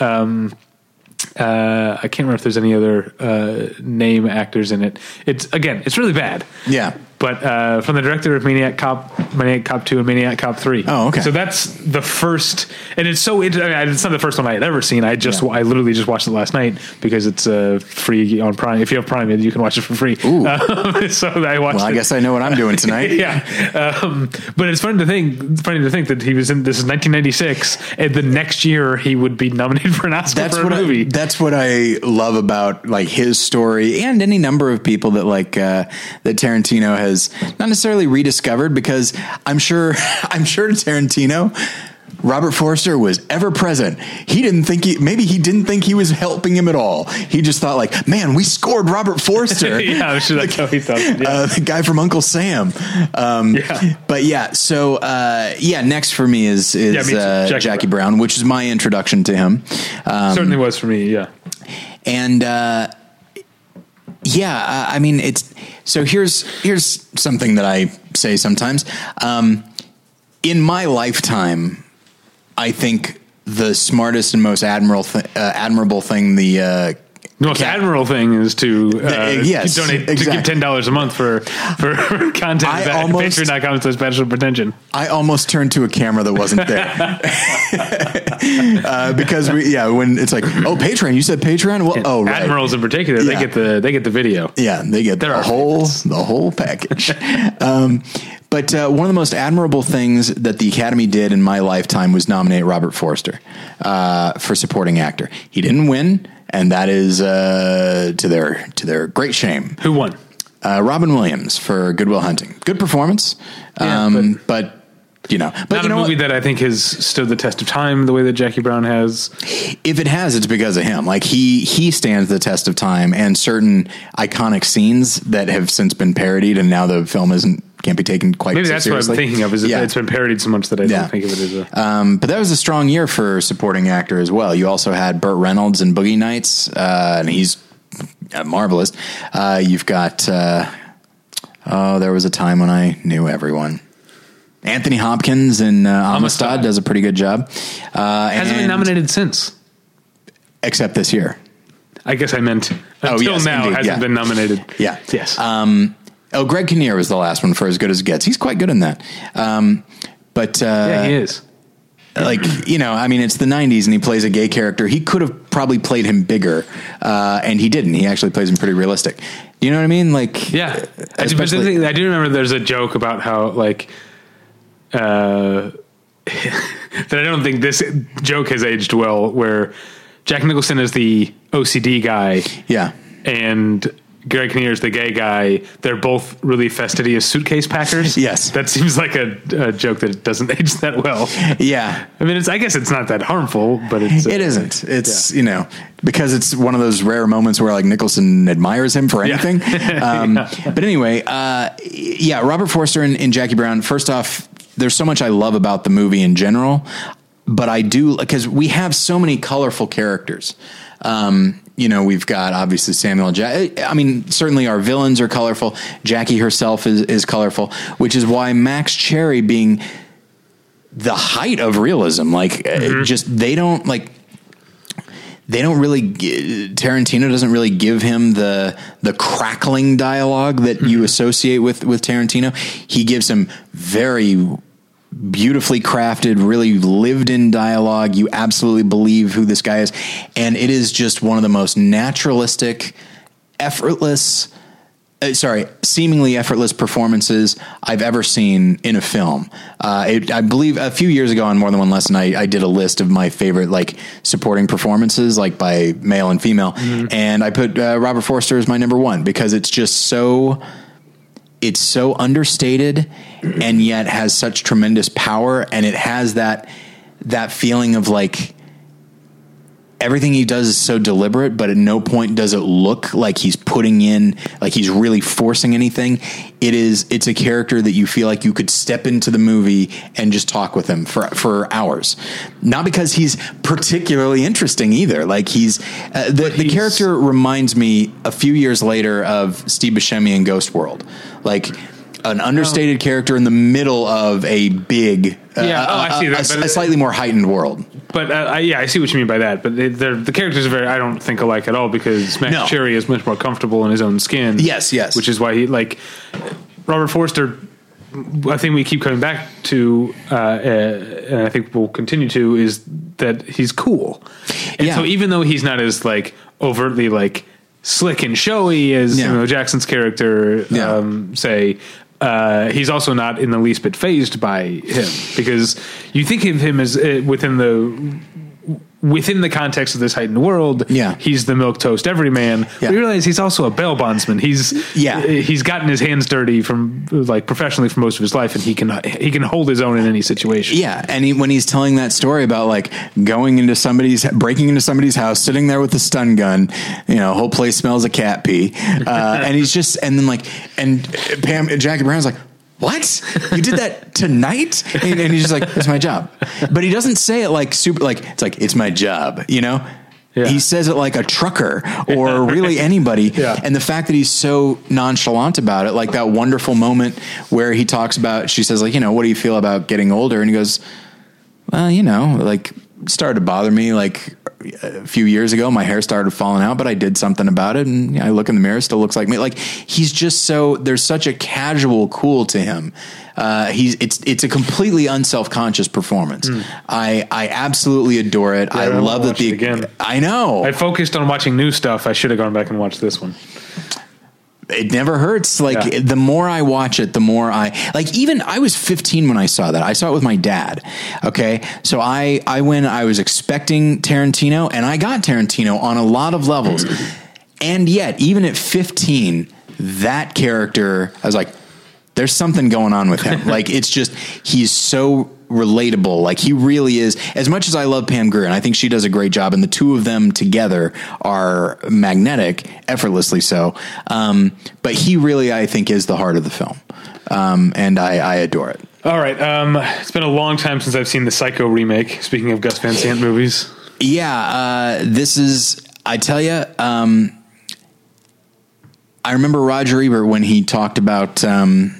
Uh, I can't remember if there's any other uh, name actors in it. It's again, it's really bad. yeah. But uh, from the director of Maniac Cop, Maniac Cop Two, and Maniac Cop Three. Oh, okay. So that's the first, and it's so. It, I mean, it's not the first one I had ever seen. I just, Yeah. I literally just watched it last night because it's uh, free on Prime. If you have Prime, you can watch it for free. Ooh. <laughs> Um, so I watched. Well, I it. guess I know what I'm doing tonight. <laughs> yeah, um, but it's funny to think. It's funny to think that he was in. This is 1996, and the next year he would be nominated for an Oscar That's for a movie. I, that's what I love about like his story and any number of people that like uh, that Tarantino has not necessarily rediscovered because I'm sure <laughs> I'm sure Tarantino Robert Forster was ever present. He didn't think he maybe he didn't think he was helping him at all. He just thought like, man, we scored Robert Forster. <laughs> yeah, I'm sure that's how he thought. <laughs> Yeah. Uh, the guy from Uncle Sam. Um, Yeah. But yeah, so uh, yeah, next for me is is Yeah, me uh, Jackie Jackie, Brown. which is my introduction to him. Um, Certainly was for me. Yeah. and uh, yeah, uh, I mean it's so here's here's something that I say sometimes. Um, in my lifetime, I think the smartest and most admirable th- uh, admirable thing the uh, The most Cat- admirable thing is to uh, Uh, yes, donate to give ten dollars a month for for <laughs> <laughs> content I at patreon.com slash battleship pretension. I almost turned to a camera that wasn't there <laughs> uh, because we yeah when it's like oh Patreon you said Patreon well oh right Admirals in particular, they get the they get the video. Yeah, they get They're the whole the whole package. um, but uh, one of the most admirable things that the Academy did in my lifetime was nominate Robert Forster uh, for supporting actor. He didn't win, and that is uh, to their to their great shame. Who won? Uh, Robin Williams for Good Will Hunting, good performance, Yeah, um, but, you know, but Not you a movie what? that I think has stood the test of time the way that Jackie Brown has. if it has, it's because of him. Like he he stands the test of time, and certain iconic scenes that have since been parodied, and now the film isn't can't be taken quite. Maybe so that's seriously. what I'm thinking of. Is yeah. it's been parodied so much that I Yeah. don't think of it as a. Um, but that was a strong year for supporting actor as well. You also had Burt Reynolds in Boogie Nights, uh, and he's marvelous. Uh, you've got uh, oh, there was a time when I knew everyone. Anthony Hopkins in uh, Amistad, Amistad. does a pretty good job. Uh, Hasn't been nominated since. except this year. I guess I meant Oh, until yes, now indeed, hasn't yeah. been nominated. Yeah. Yes. Um, oh, Greg Kinnear was the last one for as good as it gets. He's quite good in that. Um, but uh, yeah, he is. like you know, I mean, it's the '90s, and he plays a gay character. He could have probably played him bigger, uh, and he didn't. He actually plays him pretty realistic. You know what I mean? Like, Yeah, I do, thing- I do remember there's a joke about how like uh, <laughs> that I don't think this joke has aged well. Where Jack Nicholson is the OCD guy, yeah, and Greg Kinnear is the gay guy. They're both really fastidious suitcase packers. <laughs> Yes. that seems like a, a joke that doesn't <laughs> age that well. Yeah. I mean, it's I guess it's not that harmful, but it's uh, It isn't. It's you know because it's one of those rare moments where like Nicholson admires him for anything. <laughs> Um, But anyway, uh, yeah, Robert Forster and, and Jackie Brown. First off, there's so much I love about the movie in general, but I do because we have so many colorful characters. Um, you know, we've got obviously Samuel. Ja- I mean, certainly our villains are colorful. Jackie herself is is colorful, which is why Max Cherry being the height of realism. Like, uh, just they don't like they don't really Tarantino doesn't really give him the the crackling dialogue that you associate with with Tarantino. He gives him very beautifully crafted, really lived in dialogue. You absolutely believe who this guy is, and it is just one of the most naturalistic, effortless. Uh, sorry, seemingly effortless performances I've ever seen in a film. Uh, it, I believe a few years ago on More Than One Lesson, I, I did a list of my favorite like supporting performances, like by male and female, and I put uh, Robert Forster as my number one because it's just so it's so understated and yet has such tremendous power and it has that that feeling of like everything he does is so deliberate but at no point does it look like he's putting in like he's really forcing anything. It is it's a character that you feel like you could step into the movie and just talk with him for for hours. Not because he's particularly interesting either. Like he's uh, the, the character reminds me a few years later of Steve Buscemi in Ghost World. Like an understated character in the middle of a big uh, Yeah, oh, I see that, a- a slightly more heightened world But uh, I, yeah, I see what you mean by that. But they, the characters are very, I don't think alike at all because Max No. Cherry is much more comfortable in his own skin. Yes, yes. Which is why he like Robert Forster. I think we keep coming back to, uh, uh, and I think we'll continue to, is that he's cool. And Yeah. so even though he's not as like overtly like slick and showy as Yeah. Samuel Jackson's character, Yeah. um, say. Uh, he's also not in the least bit phased by him because you think of him as uh, within the within the context of this heightened world, Yeah. he's the milk toast everyman. Yeah. We realize he's also a bail bondsman. He's Yeah. he's gotten his hands dirty from like professionally for most of his life, and he can he can hold his own in any situation. Yeah, and he, when he's telling that story about like going into somebody's, breaking into somebody's house, sitting there with a stun gun, you know, whole place smells of cat pee, uh, <laughs> and he's just, and then like, and Pam, Jackie Brown's like. What you did that <laughs> tonight? And, and he's just like, "It's my job," but he doesn't say it like super. Like it's like it's my job, you know. Yeah. He says it like a trucker or <laughs> really anybody. Yeah. And the fact that he's so nonchalant about it, like that wonderful moment where he talks about, she says, like, you know, what do you feel about getting older? And he goes, well, you know, like started to bother me like a few years ago. My hair started falling out, but I did something about it. And I look in the mirror, still looks like me. Like he's just so, there's such a casual cool to him. Uh, he's it's it's a completely unself conscious performance. I I absolutely adore it. I I love that the again. I know I focused on watching new stuff. I should have gone back and watched this one. It never hurts. Like Yeah. the more I watch it, the more I like. Even I was 15 when I saw that. I saw it with my dad. Okay, so I I went. I was expecting Tarantino, and I got Tarantino on a lot of levels. <clears throat> and yet, even at 15, that character, I was like, there's something going on with him. <laughs> like it's just he's so relatable. Like he really is. As much as I love Pam Grier, and I think she does a great job, and the two of them together are magnetic, effortlessly so. Um, but he really, I think, is the heart of the film, um, and I, I adore it. All right, um, it's been a long time since I've seen the Psycho remake. Speaking of Gus Van Sant movies, Yeah, uh, this is. I tell you, um, I remember Roger Ebert when he talked about um,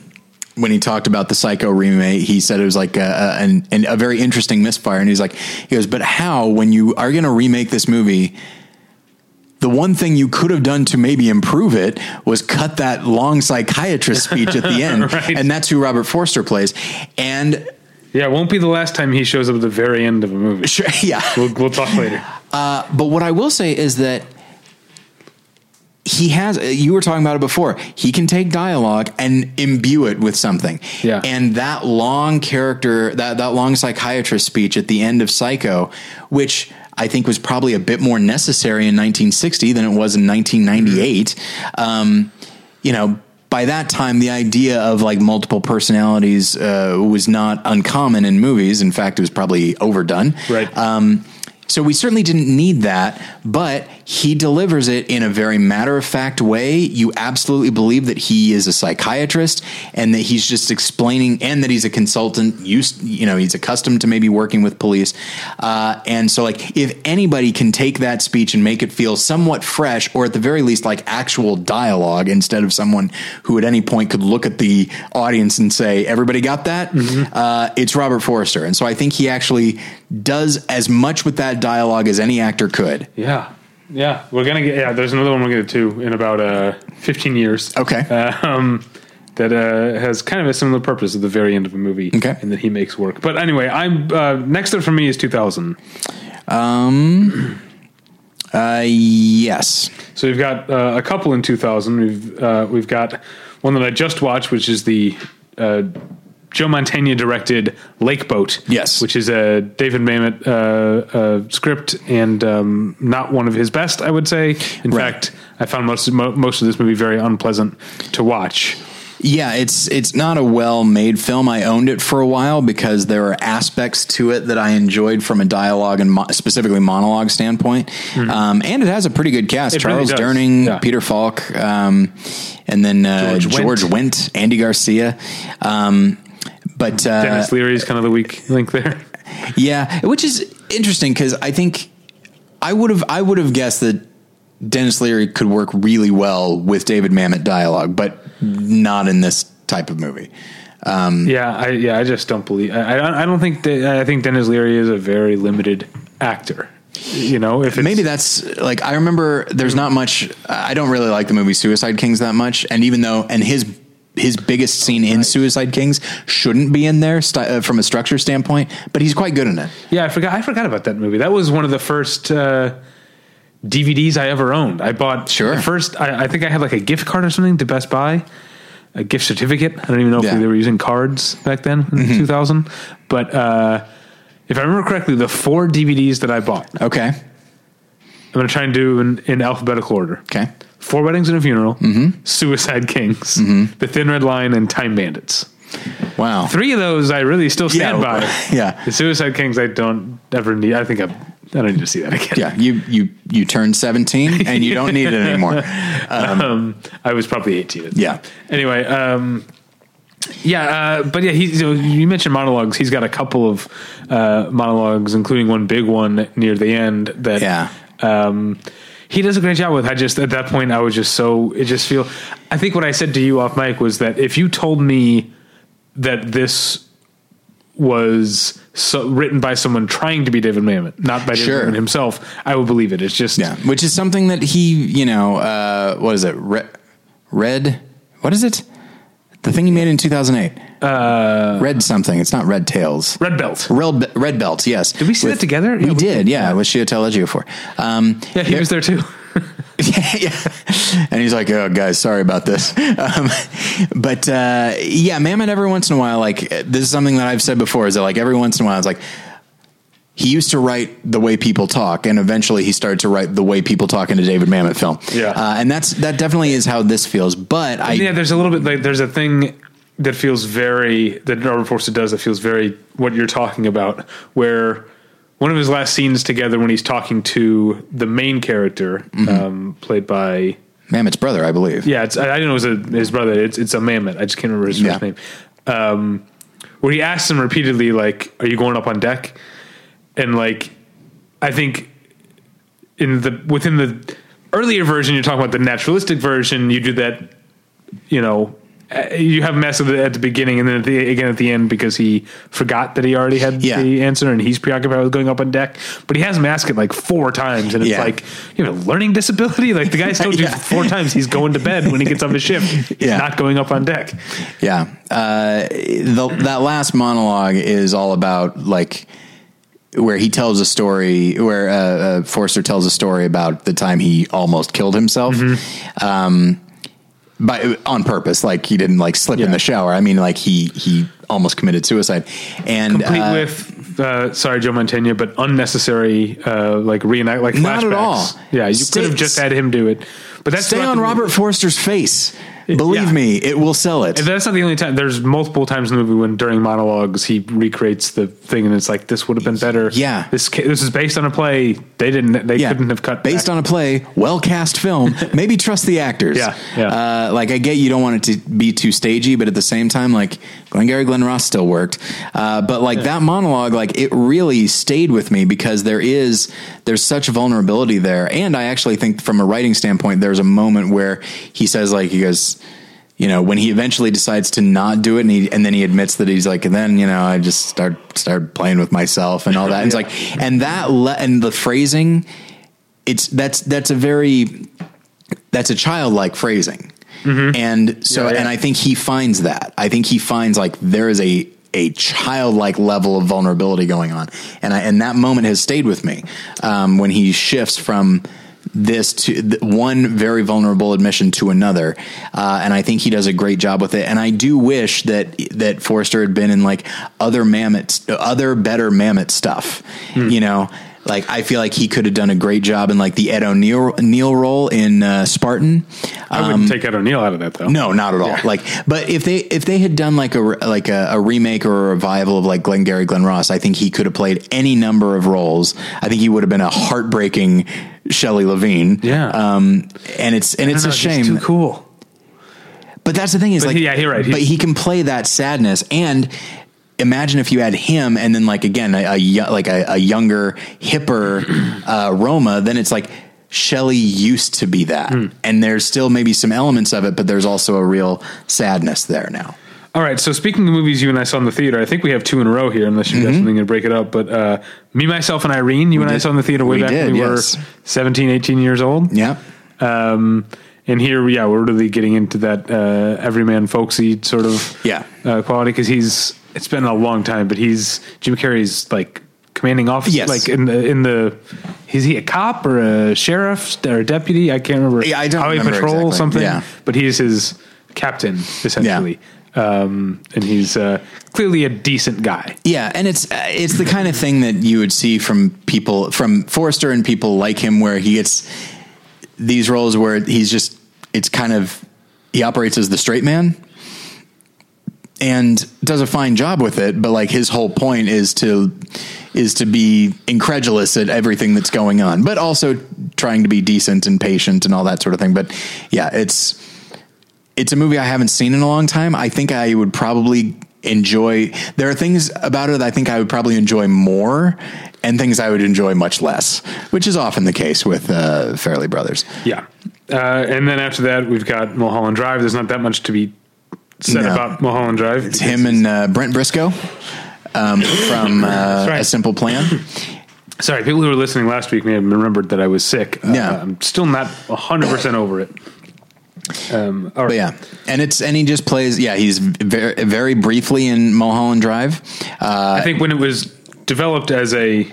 when he talked about the Psycho remake. He said it was like a, a, an, an- a very interesting misfire, and he's like, he goes, "But how when you are going to remake this movie?" The one thing you could have done to maybe improve it was cut that long psychiatrist speech at the <laughs> end, Right. and that's who Robert Forster plays. And yeah, it won't be the last time he shows up at the very end of a movie. sure, <laughs> yeah, We'll, we'll talk later. Uh, but what I will say is that he has you were talking about it before he can take dialogue and imbue it with something Yeah. and that long character that that long psychiatrist speech at the end of psycho which I think was probably a bit more necessary in 1960 than it was in 1998. Um, you know, by that time, the idea of like multiple personalities uh, was not uncommon in movies. In fact, it was probably overdone. Right. Um, so we certainly didn't need that, but he delivers it in a very matter of fact way. You absolutely believe that he is a psychiatrist and that he's just explaining, and that he's a consultant. Used, you know, he's accustomed to maybe working with police. Uh, and so, like, if anybody can take that speech and make it feel somewhat fresh, or at the very least, like actual dialogue, instead of someone who at any point could look at the audience and say, "Everybody got that?" Uh, it's Robert Forster, and so I think he actually does as much with that dialogue as any actor could. Yeah. Yeah. We're going to get, yeah, there's another one we're going to get to in about uh, 15 years. Okay. <laughs> Um, that uh, has kind of a similar purpose at the very end of a movie. Okay. And that he makes work. But anyway, I'm uh, next up for me is 2000. Um. <clears throat> Uh. Yes. So we've got uh, a couple in 2000. We've uh, we've got one that I just watched, which is the uh, Joe Mantegna directed Lake Boat. Yes. which is a David Mamet uh, uh, script and um, not one of his best, I would say. In Right. fact, I found most mo- most of this movie very unpleasant to watch. Yeah, it's it's not a well made film. I owned it for a while because there are aspects to it that I enjoyed from a dialogue and mo- specifically monologue standpoint. Um, and it has a pretty good cast: Mm-hmm. It Charles does, Durning, yeah. Peter Falk, um, and then uh, George Wendt. Wendt, Andy Garcia. Um, but uh, Denis Leary is kind of the weak link there. Yeah, which is interesting because I think I would have I would have guessed that Denis Leary could work really well with David Mamet dialogue, but not in this type of movie. Um, Yeah, I yeah, I just don't believe. I I don't, I don't think that, I think Denis Leary is a very limited actor. You know, if it's, Maybe that's like I remember. There's not much. I don't really like the movie Suicide Kings that much, and even though and his his biggest scene in Suicide Kings shouldn't be in there st- uh, from a structure standpoint, but he's quite good in it. Yeah, I forgot. I forgot about that movie. That was one of the first uh, DVDs I ever owned. I bought Sure. the first. I, I think I had like a gift card or something to Best Buy, a gift certificate. I don't even know Yeah. Mm-hmm. if they were using cards back then in 2000. But uh, if I remember correctly, the four DVDs that I bought, Okay. I'm going to try and do in, in alphabetical order. okay, Four Weddings and a Funeral, Mm-hmm. Suicide Kings, The Thin Red Line, and Time Bandits. wow. Three of those I really still stand Yeah, by. <laughs> yeah. The Suicide Kings I don't ever need. I think I, I don't need to see that again. Yeah, you you you turned 17 <laughs> and you don't need it anymore. <laughs> Um, I was probably 18. Yeah. Anyway, um, yeah, uh, but yeah, he, so you mentioned monologues. He's got a couple of uh, monologues, including one big one near the end that Yeah. um, he does a great job with. I just at that point I was just so it just feel. I think what I said to you off mic was that if you told me that this was so, written by someone trying to be David Mamet, not by David Sure. Mamet himself, I would believe it. It's just Yeah, which is something that he, you know, uh, what is it? Red, red, what is it? The thing he made in 2008. Uh, red something. It's not Red Tails. red belt. Red, red Belt, yes. Did we see that together? We Yeah, we did, yeah, with Chiwetel Ejiofor. Um, Yeah, he was there too. <laughs> <laughs> yeah. And he's like, oh, guys, sorry about this. <laughs> Um, but uh, yeah, Mamet, every once in a while, like, this is something that I've said before, is that, like, every once in a while, it's like, he used to write the way people talk, and eventually he started to write the way people talk in a David Mamet film. Yeah. uh, and that's that definitely is how this feels. But I, yeah, there's a little bit like there's a thing that feels very that Robert Forster does that feels very what you're talking about, where one of his last scenes together when he's talking to the main character, um, played by Mamet's brother, I believe. yeah, it's I, I didn't know it was a, his brother. It's it's a Mamet. I just can't remember his first name. Um, where he asks him repeatedly, like, "Are you going up on deck?" And like, I think in the within the earlier version, you're talking about the naturalistic version. You do that, you know. uh, You have mess at the, at the beginning and then at the, again at the end because he forgot that he already had Yeah. the answer and he's preoccupied with going up on deck. But he has him ask it like four times and it's Yeah. like you have a learning disability. Like the guy's told you <laughs> four times he's going to bed when he gets off his shift. He's not going up on deck. Yeah. Uh, the, that last monologue is all about like where he tells a story where uh, uh, Forster tells a story about the time he almost killed himself. Um, by on purpose, like he didn't like slip in the shower. I mean, like he he almost committed suicide, and Complete uh, with uh, sorry, Joe Mantegna, but unnecessary, uh, like reenact, like Not at flashbacks. all. Yeah, you Stay- could have just had him do it. But that's Stay on Robert Forster's face. <laughs> Believe yeah. me, it will sell it. And that's not the only time. There's multiple times in the movie when during monologues he recreates the thing, and it's like this would have been better. Yeah. this this is based on a play. They didn't. They couldn't have cut based back. on a play, well cast film. <laughs> maybe trust the actors. Yeah, yeah. Uh, like I get you don't want it to be too stagey, but at the same time, like Glengarry Glen Ross still worked. Uh, but like that monologue, like it really stayed with me because there is there's such vulnerability there, and I actually think from a writing standpoint, there's a moment where he says like he goes. You know, when he eventually decides to not do it, and, he, and then he admits that he's like, and then you know, I just start start playing with myself and all that. And it's like, and that le- and the phrasing, it's that's that's a very that's a childlike phrasing and so Yeah, yeah. and i think he finds that i think he finds like there is a a childlike level of vulnerability going on and I, and that moment has stayed with me um, when he shifts from this to th- one very vulnerable admission to another uh, and i think he does a great job with it and i do wish that that Forster had been in like other Mamet other better Mamet stuff Hmm. you know like I feel like he could have done a great job in like the Ed O'Neill Neil role in uh, Spartan. I wouldn't take Ed O'Neill out of that though. Um, No, not at all. Like, but if they if they had done like a like a, a remake or a revival of like Glengarry Glen Ross, I think he could have played any number of roles. I think he would have been a heartbreaking Shelley Levene. Yeah. Um, and it's and I it's don't a know, shame. He's too cool. But that's the thing is But like, he- yeah, you're right. But He's- he can play that sadness and. Imagine if you had him and then like again a, a like a, a younger hipper uh, Roma, then it's like Shelley used to be that, Hmm. and there's still maybe some elements of it, but there's also a real sadness there now. All right. So speaking of movies you and I saw in the theater, I think we have two in a row here, unless you got something to break it up. But uh, me, myself, and Irene, you and I saw in the theater way we back did, when we yes. were 17, 18 years old. Yeah, Um, and here, yeah, we're really getting into that uh, everyman folksy sort of Yeah. uh, quality because he's. It's been a long time, but he's Jim Carrey's like commanding officer. Yes. Like in the in the, is he a cop or a sheriff or a deputy? I can't remember. Yeah, I don't Highway remember Patrol exactly. something. Yeah. but he's his captain essentially. Um, and he's uh, clearly a decent guy. yeah, and it's uh, it's the kind of thing that you would see from people from Forster and people like him, where he gets these roles where he's just it's kind of he operates as the straight man and does a fine job with it but like his whole point is to is to be incredulous at everything that's going on but also trying to be decent and patient and all that sort of thing but yeah it's it's a movie I haven't seen in a long time. I think I would probably enjoy. There are things about it I think I would probably enjoy more, and things I would enjoy much less, which is often the case with uh, Farrelly Brothers. Yeah. Uh, and then after that, we've got Mulholland Drive. There's not that much to be said No. about Mulholland Drive. It's him and uh, Brent Briscoe um, <laughs> from uh, right. A Simple Plan. Sorry, people who were listening last week may have remembered that I was sick. Uh, Yeah. I'm still not 100% over it. Um, right. Yeah, and it's and he just plays. Yeah, he's very very briefly in Mulholland Drive. Uh, I think when it was developed as a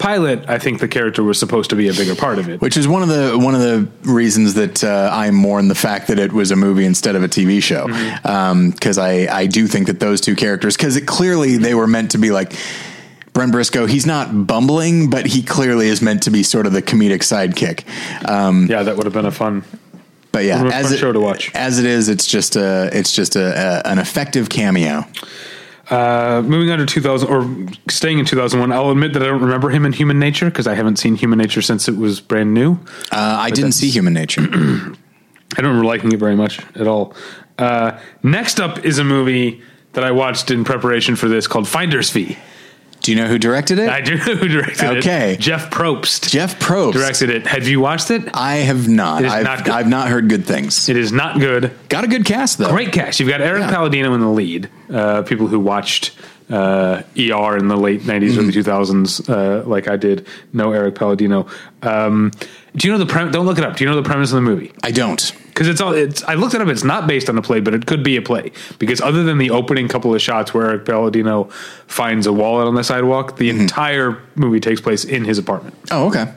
pilot, I think the character was supposed to be a bigger part of it. which is one of the one of the reasons that uh, I mourn the fact that it was a movie instead of a TV show, because I I do think that those two characters because it clearly they were meant to be like. Brent Briscoe, he's not bumbling, but he clearly is meant to be sort of the comedic sidekick. Um, yeah, that would have been a fun. but yeah, as it, show to watch. as it is, it's just a it's just a, a an effective cameo. Uh, moving on to 2000 or staying in 2001, I'll admit that I don't remember him in Human Nature because I haven't seen Human Nature since it was brand new. Uh, I didn't see Human Nature. <clears throat> I don't remember liking it very much at all. Uh, next up is a movie that I watched in preparation for this called Finder's Fee. Do you know who directed it? I do know who directed it. Okay. Jeff Probst. Jeff Probst directed it. Have you watched it? I have not. I've not. I've not heard good things. It is not good. Got a good cast though. Great cast. You've got Eric Yeah. Palladino in the lead. Uh, people who watched uh, ER in the late 90s, Mm-hmm. early 2000s, uh, like I did, know Eric Palladino. Um, do you know the premise? Don't look it up. Do you know the premise of the movie? I don't. Because it's all. It's. I looked it up. It's not based on a play, but it could be a play. Because other than the opening couple of shots where Eric Palladino finds a wallet on the sidewalk, the Mm-hmm. entire movie takes place in his apartment. Oh, okay.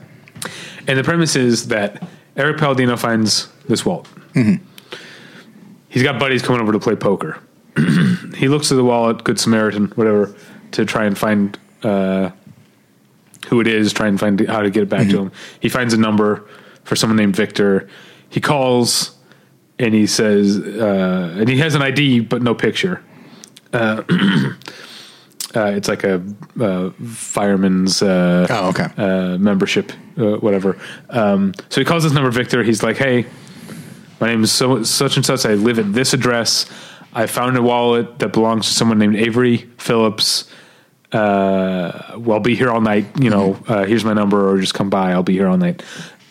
And the premise is that Eric Palladino finds this wallet. He's got buddies coming over to play poker. <clears throat> he looks to the wallet, Good Samaritan, whatever, to try and find uh, who it is, try and find how to get it back to him. He finds a number for someone named Victor. He calls and he says, uh, and he has an ID but no picture. Uh, <clears throat> uh, it's like a uh, fireman's uh, Oh, okay. uh, membership, uh, whatever. Um, so he calls this number Victor. He's like, "Hey, my name is so such and such. I live at this address. I found a wallet that belongs to someone named Avery Phillips. Uh, well, I'll be here all night. You know, uh, here's my number, or just come by. I'll be here all night."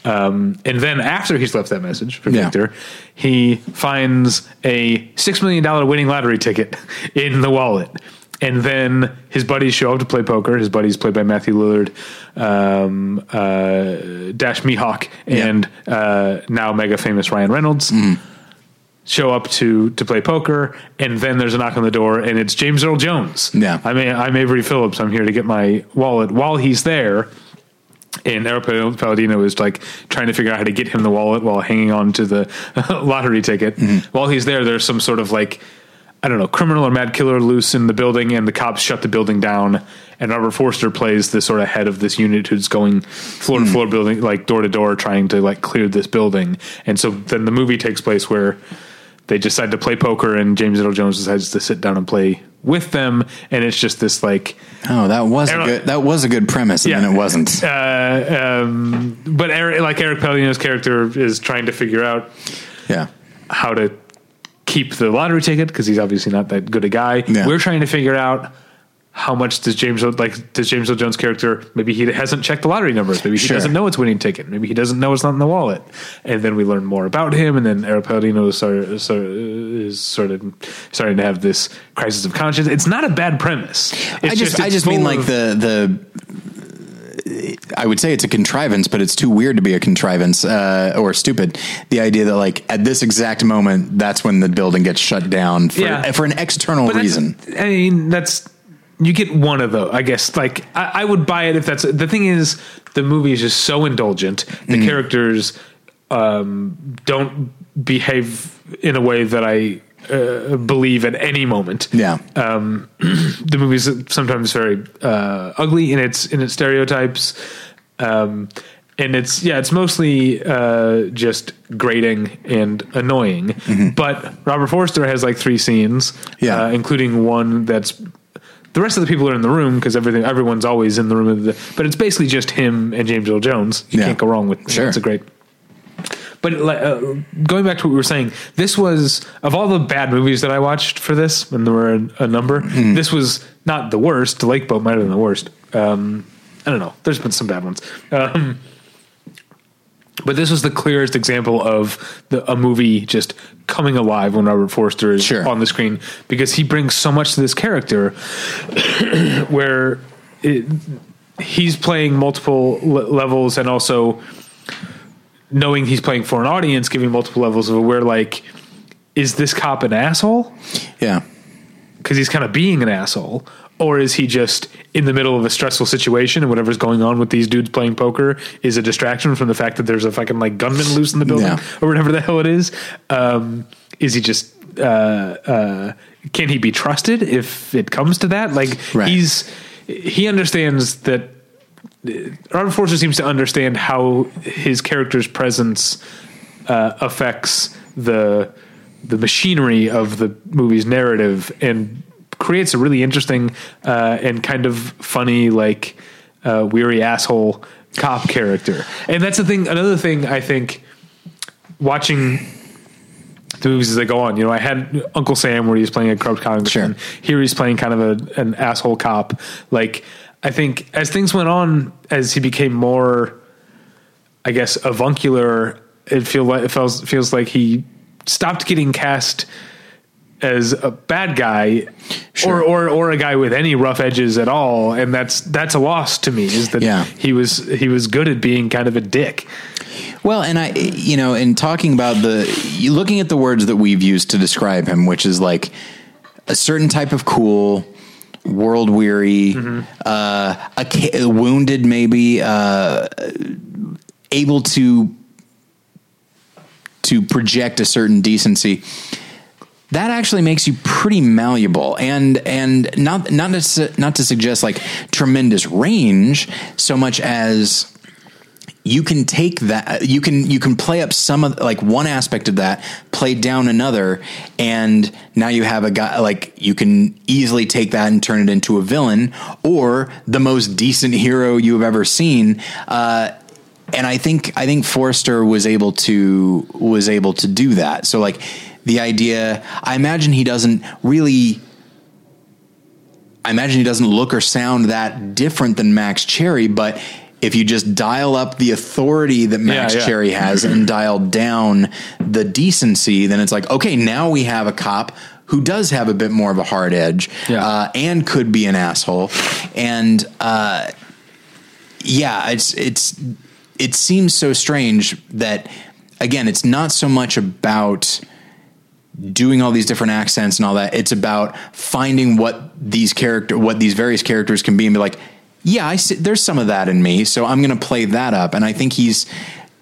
Um, and then after he's left that message for Yeah. Victor, he finds a six million dollar winning lottery ticket in the wallet. And then his buddies show up to play poker. His buddies played by Matthew Lillard, um, uh, Dash Mihok, and uh, now mega famous Ryan Reynolds show up to to play poker. And then there's a knock on the door, and it's James Earl Jones. Yeah. I'm I'm Avery Phillips. I'm here to get my wallet. While he's there, and Pal- Palladino is like trying to figure out how to get him the wallet while hanging on to the <laughs> lottery ticket. Mm-hmm. While he's there, there's some sort of like I don't know criminal or mad killer loose in the building, and the cops shut the building down. And Robert Forster plays the sort of head of this unit who's going floor to mm. floor, building like door to door, trying to like clear this building. And so then the movie takes place where they decide to play poker, and James Earl Jones decides to sit down and play with them, and it's just this like Oh, that was a good. That was a good premise, and Yeah. then it wasn't. uh, um, but Eric, like Eric Palladino's character is trying to figure out Yeah, how to keep the lottery ticket because he's obviously not that good a guy. Yeah. We're trying to figure out how much does James like does James Earl Jones character maybe he hasn't checked the lottery numbers maybe he Sure. doesn't know it's winning ticket maybe he doesn't know it's not in the wallet and then we learn more about him and then Eric Palladino is sort of, is sort of starting to have this crisis of conscience it's not a bad premise It's I just, I just mean like the the. I would say it's a contrivance, but it's too weird to be a contrivance uh, or stupid. The idea that like at this exact moment, that's when the building gets shut down for Yeah. for an external But reason. I mean, that's you get one of those. I guess. Like I, I would buy it if that's the thing. Is the movie is just so indulgent. The Mm-hmm. characters um, don't behave in a way that I uh, believe at any moment. Yeah, <clears throat> The movie's sometimes very uh, ugly in its in its stereotypes. Um, and it's yeah, it's mostly uh, just grating and annoying. But Robert Forster has like three scenes, Yeah. uh, including one that's the rest of the people are in the room because everything everyone's always in the room. Of the, but it's basically just him and James Earl Jones. You Yeah. can't go wrong with Sure. It's a great. But like, uh, going back to what we were saying, this was of all the bad movies that I watched for this, and there were a, a number. Hmm. This was not the worst. Lake Boat might have been the worst. Um, I don't know. There's been some bad ones. Um, but this was the clearest example of the, a movie just coming alive when Robert Forster is Sure. on the screen because he brings so much to this character <coughs> where it, he's playing multiple le- levels and also knowing he's playing for an audience, giving multiple levels of where like, is this cop an asshole? yeah, because he's kind of being an asshole, or is he just in the middle of a stressful situation and whatever's going on with these dudes playing poker is a distraction from the fact that there's a fucking like gunman loose in the building Yeah. or whatever the hell it is? Um, is he just uh, uh, can he be trusted if it comes to that? Like Right. he's he understands that. Robert Forster seems to understand how his character's presence uh, affects the the machinery of the movie's narrative and creates a really interesting uh, and kind of funny, like uh, weary asshole cop character. And that's the thing. Another thing I think watching the movies as they go on. You know, I had Uncle Sam where he's playing a corrupt congressman. Sure. Here he's playing kind of a, an asshole cop. Like I think as things went on, as he became more, I guess, avuncular, it feel like it feels feels like he stopped getting cast as a bad guy Sure. or, or or a guy with any rough edges at all and that's that's a loss to me is that Yeah. he was he was good at being kind of a dick Well, and I, you know, in talking about the, looking at the words that we've used to describe him, which is like a certain type of cool, world weary, uh, a, wounded, maybe, uh, able to to project a certain decency. That actually makes you pretty malleable. And and not not to, not to suggest like tremendous range so much as you can take that you can you can play up some of like one aspect of that play down another and now you have a guy like you can easily take that and turn it into a villain or the most decent hero you have ever seen. Uh, and I think I think Forster was able to was able to do that. So like the idea I imagine he doesn't really I imagine he doesn't look or sound that different than Max Cherry, but if you just dial up the authority that Max Yeah, yeah. Cherry has and <clears throat> dial down the decency, then it's like, okay, now we have a cop who does have a bit more of a hard edge Yeah. uh, and could be an asshole. And uh, yeah, it's it's it seems so strange that again, it's not so much about doing all these different accents and all that. It's about finding what these character, what these various characters can be, and be like, yeah, I see, there's some of that in me, so I'm going to play that up. And I think he's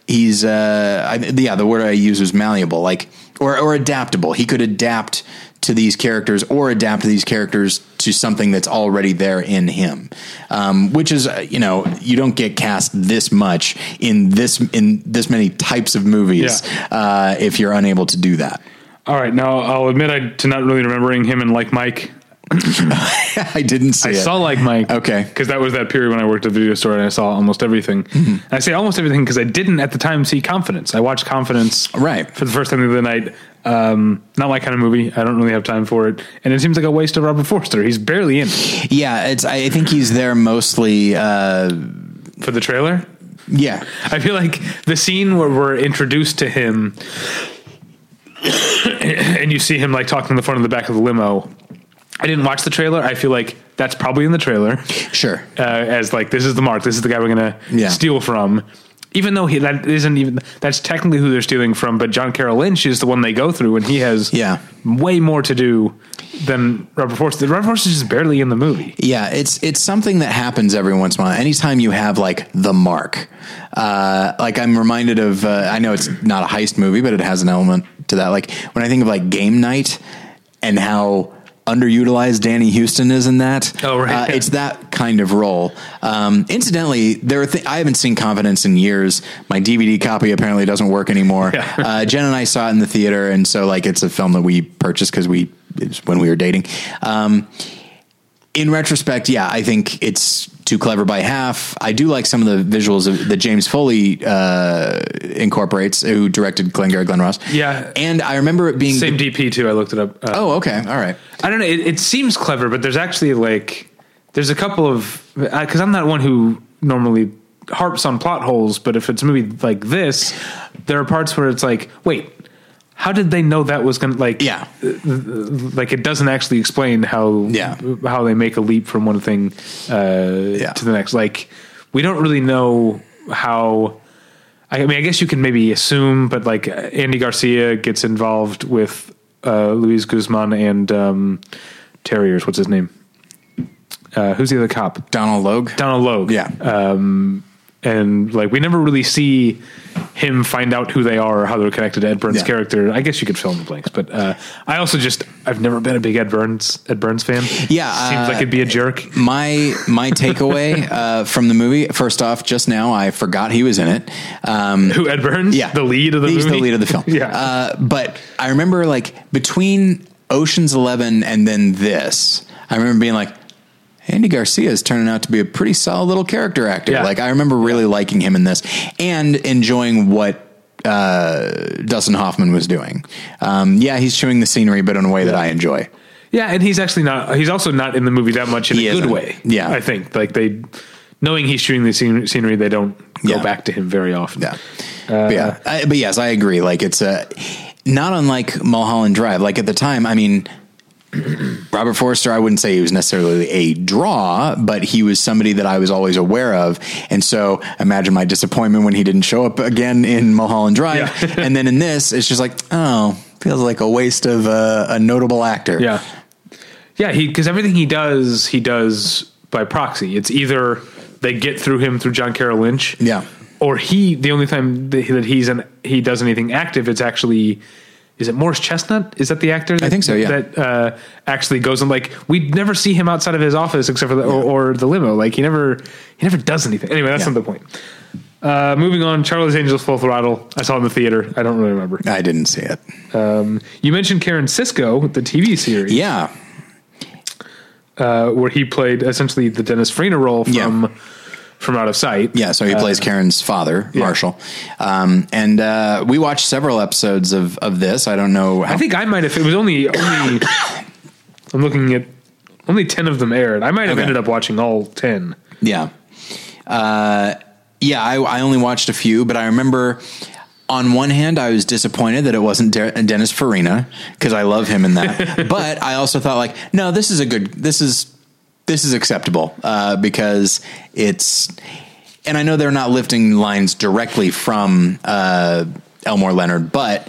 he's uh, I, yeah, the word I use was malleable, like or or adaptable. He could adapt to these characters or adapt to these characters to something that's already there in him, um, which is uh, you know you don't get cast this much in this in this many types of movies Yeah. uh, if you're unable to do that. All right, now I'll admit I to not really remembering him and Like Mike. <laughs> I didn't see I it. saw Like Mike. Okay. Because that was that period when I worked at the video store and I saw almost everything. Mm-hmm. I say almost everything because I didn't at the time see Confidence. I watched Confidence Right. for the first time of the other night. Um, not my kind of movie. I don't really have time for it. And it seems like a waste of Robert Forster. He's barely in it. Yeah, it's. I think he's there mostly. Uh, for the trailer. yeah, I feel like the scene where we're introduced to him <coughs> and you see him like talking in the front and the back of the limo. I didn't watch the trailer. I feel like that's probably in the trailer sure. uh, as like this is the mark. This is the guy we're gonna Yeah. steal from. Even though he that isn't even that's technically who they're stealing from, but John Carroll Lynch is the one they go through, and he has Yeah. way more to do than rubber Robert Forster. Robert Forster's just barely in the movie. Yeah, it's it's something that happens every once in a while. Anytime you have like the mark, uh, like I'm reminded of. Uh, I know it's not a heist movie, but it has an element to that. Like when I think of like Game Night and how underutilized Danny Huston is in that. Oh, right. Uh, it's that kind of role. Um, incidentally, there are th- I haven't seen Confidence in years. My DVD copy apparently doesn't work anymore. <laughs> Yeah. uh, Jen and I saw it in the theater, and so like it's a film that we purchased because we it's when we were dating. Um, in retrospect, yeah, I think it's too clever by half. I do like some of the visuals of, that James Foley uh, incorporates, who directed Glengarry Glen Ross. Yeah. and I remember it being Same DP too. I looked it up. Uh, Oh, okay, all right. I don't know. It, it seems clever, but there's actually like there's a couple of because I'm not one who normally harps on plot holes, but if it's a movie like this, there are parts where it's like, wait, how did they know that was going to like? Yeah. like it doesn't actually explain how Yeah. how they make a leap from one thing uh, Yeah. to the next. Like we don't really know how. I mean, I guess you can maybe assume, but like Andy Garcia gets involved with uh, Luis Guzman and um, Terriers. What's his name? Uh, who's the other cop? Donal Logue. Donal Logue. Yeah. And like we never really see him find out who they are or how they're connected to Ed Burns' Yeah. character. I guess you could fill in the blanks, but uh, I also just I've never been a big Ed Burns Ed Burns fan. Yeah, seems uh, like it'd be a jerk. my my takeaway <laughs> uh, from the movie. First off, just now I forgot he was in it. Um, Who Ed Burns? yeah, the lead of the movie? he's movie. the lead of the film. <laughs> yeah, uh, but I remember like between Ocean's Eleven and then this, I remember being like. Andy Garcia is turning out to be a pretty solid little character actor. Yeah. Like I remember really liking him in this and enjoying what uh, Dustin Hoffman was doing. Um, yeah, he's chewing the scenery, but in a way that I enjoy. yeah, and he's actually not. He's also not in the movie that much in He a good isn't. way. Yeah. I think like they knowing he's shooting the scenery, they don't go Yeah. back to him very often. Yeah, but yeah, I, but yes, I agree. Like it's a not unlike Mulholland Drive. Like at the time, I mean, <clears throat> Robert Forster, I wouldn't say he was necessarily a draw, but he was somebody that I was always aware of. And so imagine my disappointment when he didn't show up again in Mulholland Drive. Yeah. <laughs> and then in this, it's just like, oh, feels like a waste of uh, a notable actor. Yeah, yeah. He because everything he does, he does by proxy. It's either they get through him through John Carroll Lynch, Yeah. or he. The only time that that he's an he does anything active, it's actually is it Morris Chestnut? Is that the actor? That, I think so, yeah. That uh, actually goes and like we never see him outside of his office except for the, or, or the limo. Like he never he never does anything. Anyway, that's Yeah. not the point. Uh, moving on, Charlie's Angels Full Throttle. I saw it in the theater. I don't really remember. I didn't see it. You mentioned Karen Sisco, the TV series, Yeah. uh, where he played essentially the Dennis Farina role from Yeah. From Out of Sight. Yeah, so he plays Karen's father, yeah. Marshall. Um, and uh, we watched several episodes of, of this. I don't know how I think I might have. It was only only. <coughs> I'm looking at only ten of them aired. I might have Okay. ended up watching all ten. Yeah. Uh, yeah, I, I only watched a few, but I remember on one hand, I was disappointed that it wasn't De- Dennis Farina because I love him in that. <laughs> but I also thought like, no, this is a good, this is, this is acceptable uh, because it's, and I know they're not lifting lines directly from uh, Elmore Leonard, but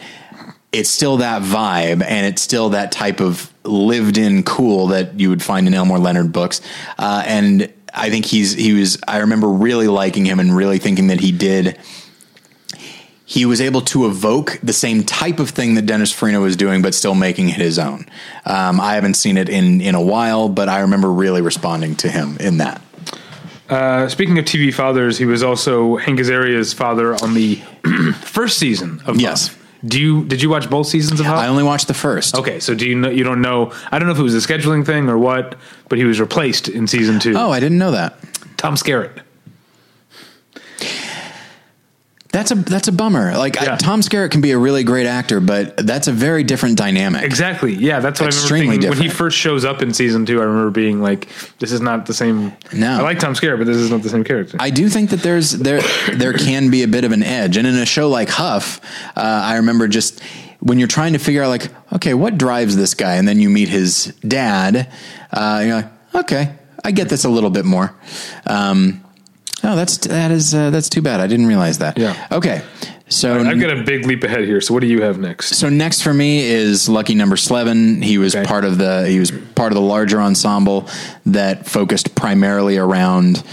it's still that vibe and it's still that type of lived in cool that you would find in Elmore Leonard books. Uh, and I think he's, he was, I remember really liking him and really thinking that he did, he was able to evoke the same type of thing that Dennis Farina was doing, but still making it his own. Um, I haven't seen it in, in a while, but I remember really responding to him in that. Uh, speaking of TV fathers, he was also Hank Azaria's father on the <clears throat> first season of Yes. Huff. Do you did you watch both seasons of Huff? I only watched the first. okay, so do you know you don't know? I don't know if it was a scheduling thing or what, but he was replaced in season two. Oh, I didn't know that. Tom Skerritt. That's a that's a bummer. Like I- Tom Skerritt can be a really great actor, but that's a very different dynamic. Exactly. Yeah, that's what Extremely I remember thinking. When he first shows up in season two, I remember being like, "This is not the same." No. I like Tom Skerritt, but this is not the same character. I do think that there's there there can be a bit of an edge, and in a show like Huff, uh, I remember just when you're trying to figure out like, okay, what drives this guy, and then you meet his dad, uh, you're like, okay, I get this a little bit more. Um, oh, that's that is uh, that's too bad. I didn't realize that. Yeah. Okay. So I've got a big leap ahead here. So what do you have next? So next for me is Lucky Number Slevin. He was Okay. part of the he was part of the larger ensemble that focused primarily around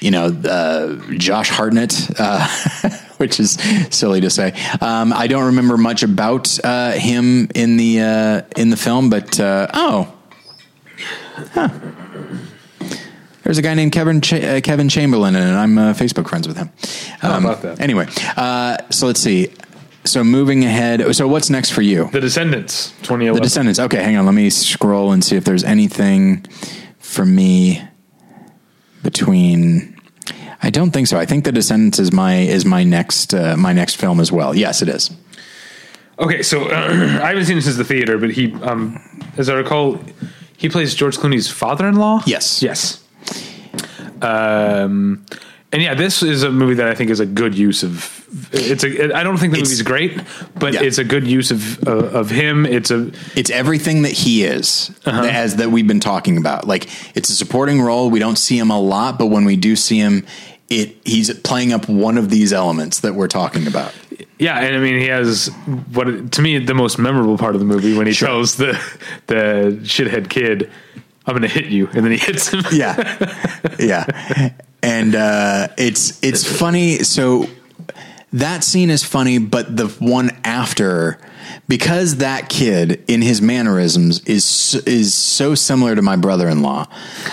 you know uh, Josh Hartnett, uh, <laughs> which is silly to say. Um, I don't remember much about uh, him in the uh, in the film, but uh, oh. Huh. There's a guy named Kevin Cha- uh, Kevin Chamberlain, and I'm uh, Facebook friends with him. How about that? Anyway, uh, so let's see. So moving ahead. So what's next for you? The Descendants, 2011. The Descendants. Okay, hang on. Let me scroll and see if there's anything for me between. I don't think so. I think The Descendants is my is my next uh, my next film as well. Yes, it is. Okay, so <clears throat> I haven't seen it since the theater, but he, um, as I recall, he plays George Clooney's father-in-law. Yes. yes. Um, and yeah, this is a movie that I think is a good use of. It's a. I don't think the It's- movie's great, but Yeah. it's a good use of uh, of him. It's a It's everything that he is, Uh-huh. as that we've been talking about. Like it's a supporting role. We don't see him a lot, but when we do see him, it he's playing up one of these elements that we're talking about. yeah, and I mean he has what to me the most memorable part of the movie when he Sure. tells the the shithead kid, "I'm going to hit you," and then he hits him. yeah. Yeah. And uh it's it's funny. So that scene is funny but the one after because that kid in his mannerisms is is so similar to my brother-in-law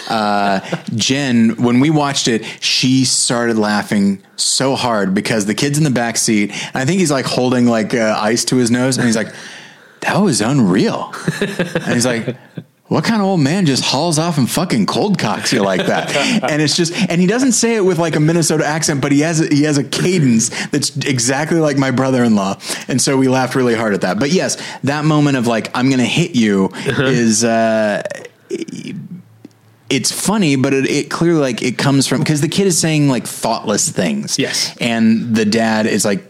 uh jen when we watched it she started laughing so hard because the kid's in the back seat and i think he's like holding like uh, ice to his nose and he's like that was unreal. And he's like, what kind of old man just hauls off and fucking cold cocks you like that? <laughs> and it's just, and he doesn't say it with like a Minnesota accent, but he has, a, he has a cadence that's exactly like my brother-in-law. And so we laughed really hard at that. But yes, that moment of like, I'm going to hit you is, uh, it's funny, but it, it clearly like it comes from because the kid is saying like thoughtless things. Yes. and the dad is like, "I-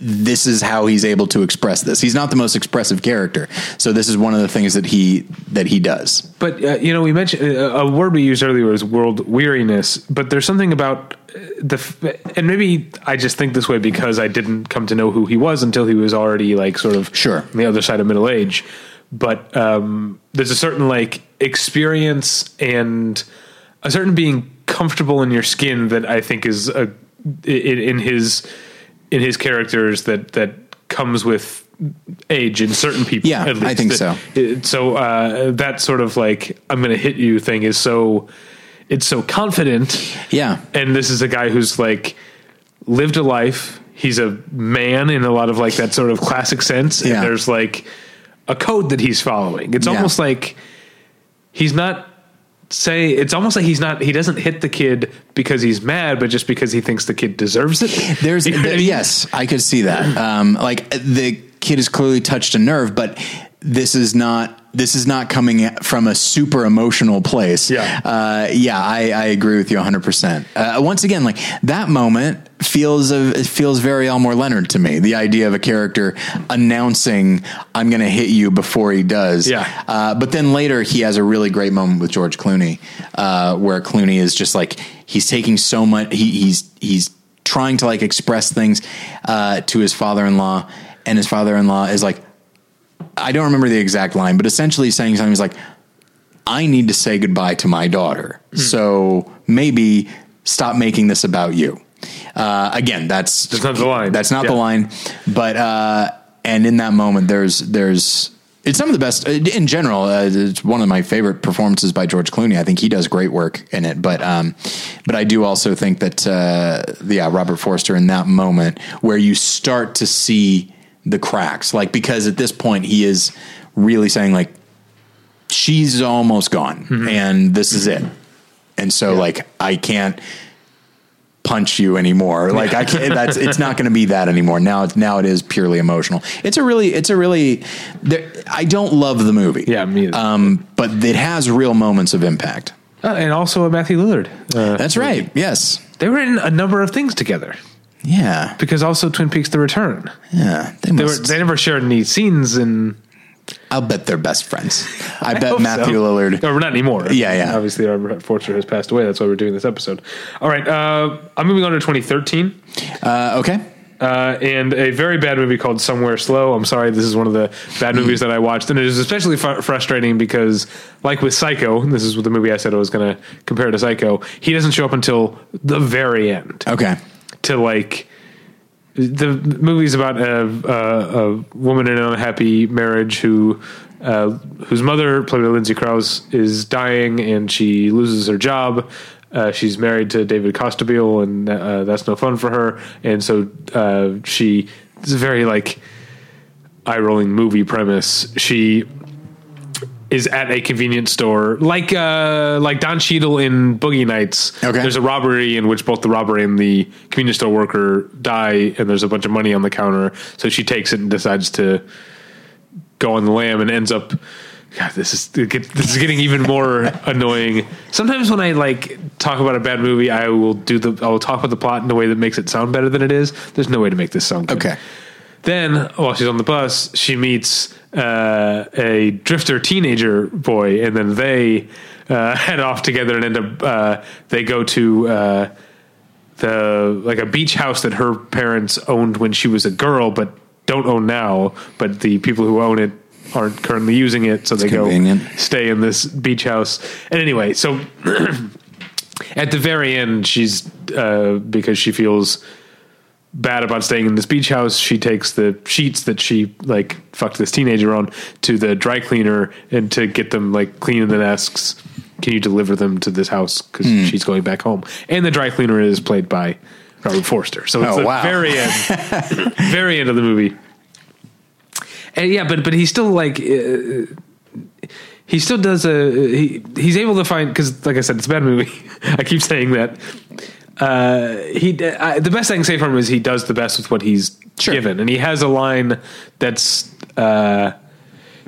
this is how he's able to express this. He's not the most expressive character, so this is one of the things that he that he does. But uh, you know, we mentioned uh, a word we used earlier was world weariness. But there's something about uh, the, f- and maybe I just think this way because I didn't come to know who he was until he was already like sort of Sure. on the other side of middle age. But um, there's a certain like experience and a certain being comfortable in your skin that I think is a in, in his in his characters that that comes with age in certain people. Yeah. I think so. It- so uh, that sort of like I'm going to hit you thing is so it's so confident. Yeah. and this is a guy who's like lived a life. He's a man in a lot of like that sort of classic sense. Yeah. And there's like a code that he's following. It's Yeah. almost like he's not say it's almost like he's not he doesn't hit the kid because he's mad but just because he thinks the kid deserves it <laughs> There's You know what I mean? yes, I could see that. Um, like the kid has clearly touched a nerve, but this is not this is not coming from a super emotional place. Yeah. uh, yeah, I, I agree with you 100. percent uh, Once again, like that moment feels of it feels very Elmore Leonard to me. The idea of a character announcing "I'm going to hit you" before he does. Yeah. Uh, but then later he has a really great moment with George Clooney, uh, where Clooney is just like he's taking so much. He, he's he's trying to like express things uh, to his father-in-law, and his father-in-law is like, I don't remember the exact line, but essentially saying something is like, I need to say goodbye to my daughter, so maybe stop making this about you. Uh, again, that's That's not the line. That's not the line, but uh, and in that moment, there's there's it's some of the best in general. Uh, it's one of my favorite performances by George Clooney. I think he does great work in it. But um, but I do also think that uh, yeah, Robert Forster in that moment where you start to see the cracks, like because at this point he is really saying like she's almost gone and this is it, and so like I can't punch you anymore. Like I can't. That's it's not going to be that anymore. Now it's now it is purely emotional. It's a really it's a really. There, I don't love the movie. Yeah, me. Um, but it has real moments of impact. Uh, and also a Matthew Lillard uh, That's right. Yes. they were in a number of things together Yeah. because also Twin Peaks The Return Yeah. They they were they never shared any scenes and I'll bet they're best friends. I, <laughs> bet hope Matthew so. Lillard. or not anymore Yeah, yeah. obviously Robert Forster has passed away that's why we're doing this episode all right uh, I'm moving on to 2013 Uh, okay. uh, and a very bad movie called Somewhere Slow. I'm sorry, this is one of the bad movies that I watched, and it is especially fu- frustrating because, like with Psycho, this is the movie I said I was going to compare to Psycho. He doesn't show up until the very end Okay. To like. The movie's about a, a, a woman in an unhappy marriage who, uh, whose mother, played by Lindsay Crouse, is dying, and she loses her job. Uh, she's married to David Costabile, and uh, that's no fun for her. And so uh, she, it's a very like eye rolling movie premise. She is at a convenience store, like uh, like Don Cheadle in Boogie Nights. Okay. There's a robbery in which both the robber and the convenience store worker die, and there's a bunch of money on the counter. So she takes it and decides to go on the lam, and ends up. God, this is this is getting even more <laughs> annoying. Sometimes when I like talk about a bad movie, I will do the I will talk about the plot in a way that makes it sound better than it is. There's no way to make this sound good. Okay. Then, while she's on the bus, she meets uh, a drifter teenager boy, and then they uh, <laughs> head off together and end up. Uh, they go to uh, the like a beach house that her parents owned when she was a girl, but don't own now. But the people who own it aren't currently using it, so they convenient. go stay in this beach house. And anyway, so <clears throat> at the very end, she's uh, because she feels bad about staying in this beach house. She takes the sheets that she like fucked this teenager on to the dry cleaner and to get them like clean and then asks, "Can you deliver them to this house?" Because Hmm. she's going back home. And the dry cleaner is played by Robert Forster. So it's Oh, the wow. very end, <laughs> very end of the movie. And yeah, but but he's still like. Uh, he still does a he he's able to find because like I said it's a bad movie. <laughs> I keep saying that. Uh, he uh, the best I can say for him is he does the best with what he's Sure. given, and he has a line that's uh,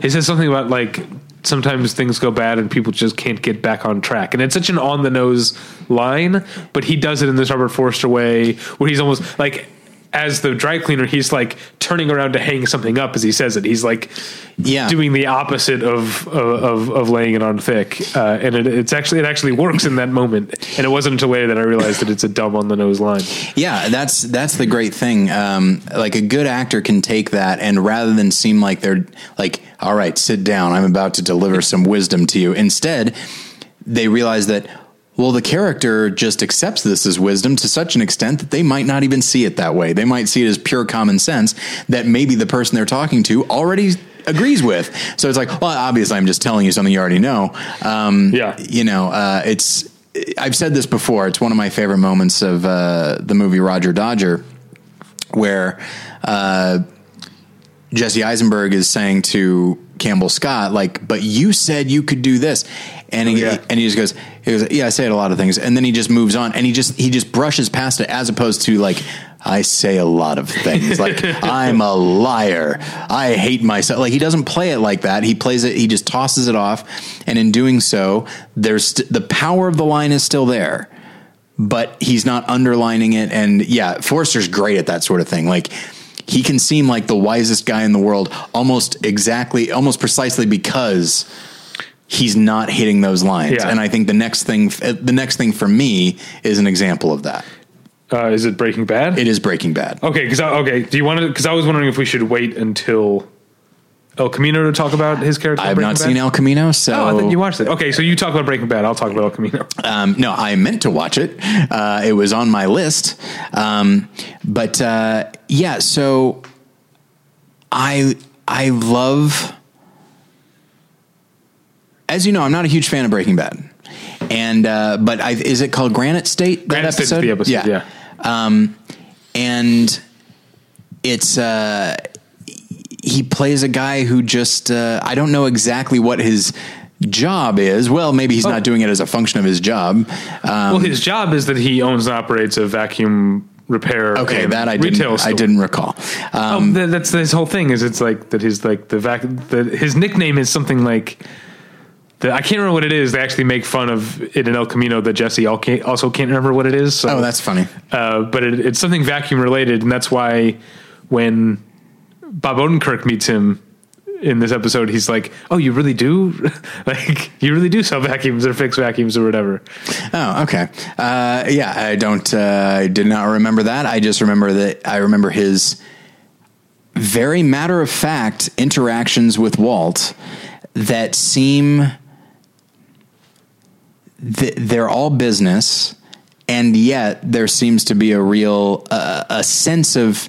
he says something about like sometimes things go bad and people just can't get back on track, and it's such an on the nose line, but he does it in this Robert Forster way where he's almost like. As the dry cleaner, he's like turning around to hang something up as he says it. He's like Yeah. doing the opposite of of, of laying it on thick, uh, and it, it's actually it actually works in that moment. And it wasn't until later that I realized that it's a dumb on the nose line. Yeah, that's that's the great thing. Um, like a good actor can take that and rather than seem like they're like, all right, sit down, I'm about to deliver some wisdom to you. Instead, they realize that, Well, the character just accepts this as wisdom to such an extent that they might not even see it that way. They might see it as pure common sense that maybe the person they're talking to already agrees with. So it's like, well, obviously, I'm just telling you something you already know. Um, Yeah. you know, uh, it's. I've said this before. It's one of my favorite moments of uh, the movie Roger Dodger, where uh, Jesse Eisenberg is saying to Campbell Scott, like, but you said you could do this. And he, yeah. and he just goes, he goes, yeah, I say it a lot of things. And then he just moves on and he just, he just brushes past it as opposed to like, I say a lot of things. Like, <laughs> I'm a liar. I hate myself. Like, he doesn't play it like that. He plays it, he just tosses it off. And in doing so, there's st- the power of the line is still there but he's not underlining it. And yeah, Forster's great at that sort of thing. Like he can seem like the wisest guy in the world almost exactly, almost precisely because he's not hitting those lines. Yeah. And I think the next thing, the next thing for me is an example of that. Uh, is it Breaking Bad? It is Breaking Bad. okay, because okay, do you want to? Because I was wondering if we should wait until El Camino to talk about his character. I've not Bad? seen El Camino, so Oh, I thought you watched it. Okay, so you talk about Breaking Bad. I'll talk about El Camino. Um, no, I meant to watch it. Uh, it was on my list. Um, but uh, yeah, so I I love. As you know, I'm not a huge fan of Breaking Bad, and uh, but I, is it called Granite State? That Granite State's the episode, yeah. Um, and it's uh, he plays a guy who just uh, I don't know exactly what his job is. Well, maybe he's Oh. not doing it as a function of his job. Um, well, his job is that he owns and operates a vacuum repair. okay, that I retail didn't I didn't recall. Um, Um, th- that's his whole thing. Is it's like that. He's like the vac. The, his nickname is something like. The, I can't remember what it is. They actually make fun of it in El Camino that Jesse al- also can't remember what it is. So, oh, that's funny. uh, but it, it's something vacuum related, and that's why when Bob Odenkirk meets him in this episode, he's like, "Oh, you really do? <laughs> like, you really do sell vacuums or fix vacuums or whatever." Oh, okay. Uh, yeah, I don't. Uh, I did not remember that. I just remember that. I remember his very matter of fact interactions with Walt that seem th- they're all business, and yet there seems to be a real uh, a sense of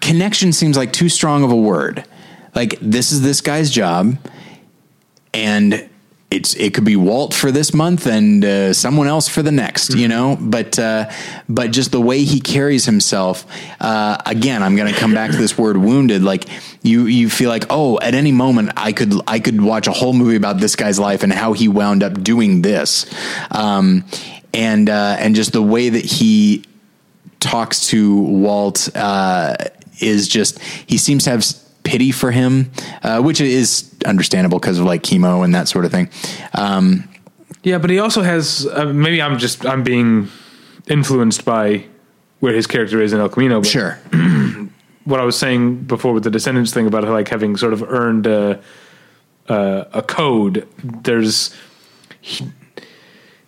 connection. Seems like too strong of a word. Like this is this guy's job and it's it could be Walt for this month and uh, someone else for the next, you know. But uh, but just the way he carries himself. Uh, again, I'm going to come back to this word "wounded." Like you you feel like oh, at any moment I could I could watch a whole movie about this guy's life and how he wound up doing this, um, and uh, and just the way that he talks to Walt uh, is just he seems to have pity for him, uh, which is understandable because of like chemo and that sort of thing. Um, Yeah, but he also has. Uh, maybe I'm just I'm being influenced by where his character is in El Camino. But sure, <clears throat> what I was saying before with the Descendants thing about like having sort of earned a a, a code. There's he,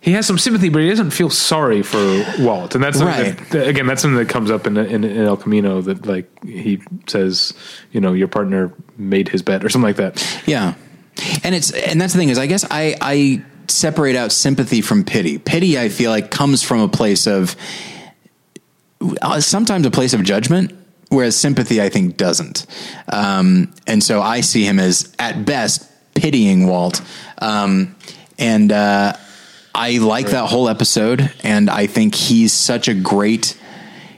he has some sympathy, but he doesn't feel sorry for Walt, and that's Right. that, again that's something that comes up in, in in El Camino that like he says, you know, your partner made his bet or something like that. yeah, and it's and that's the thing is I guess I I separate out sympathy from pity. Pity I feel like comes from a place of uh, sometimes a place of judgment. Whereas sympathy, I think, doesn't. Um, and so I see him as, at best, pitying Walt. Um, and uh, I like that whole episode. And I think he's such a great.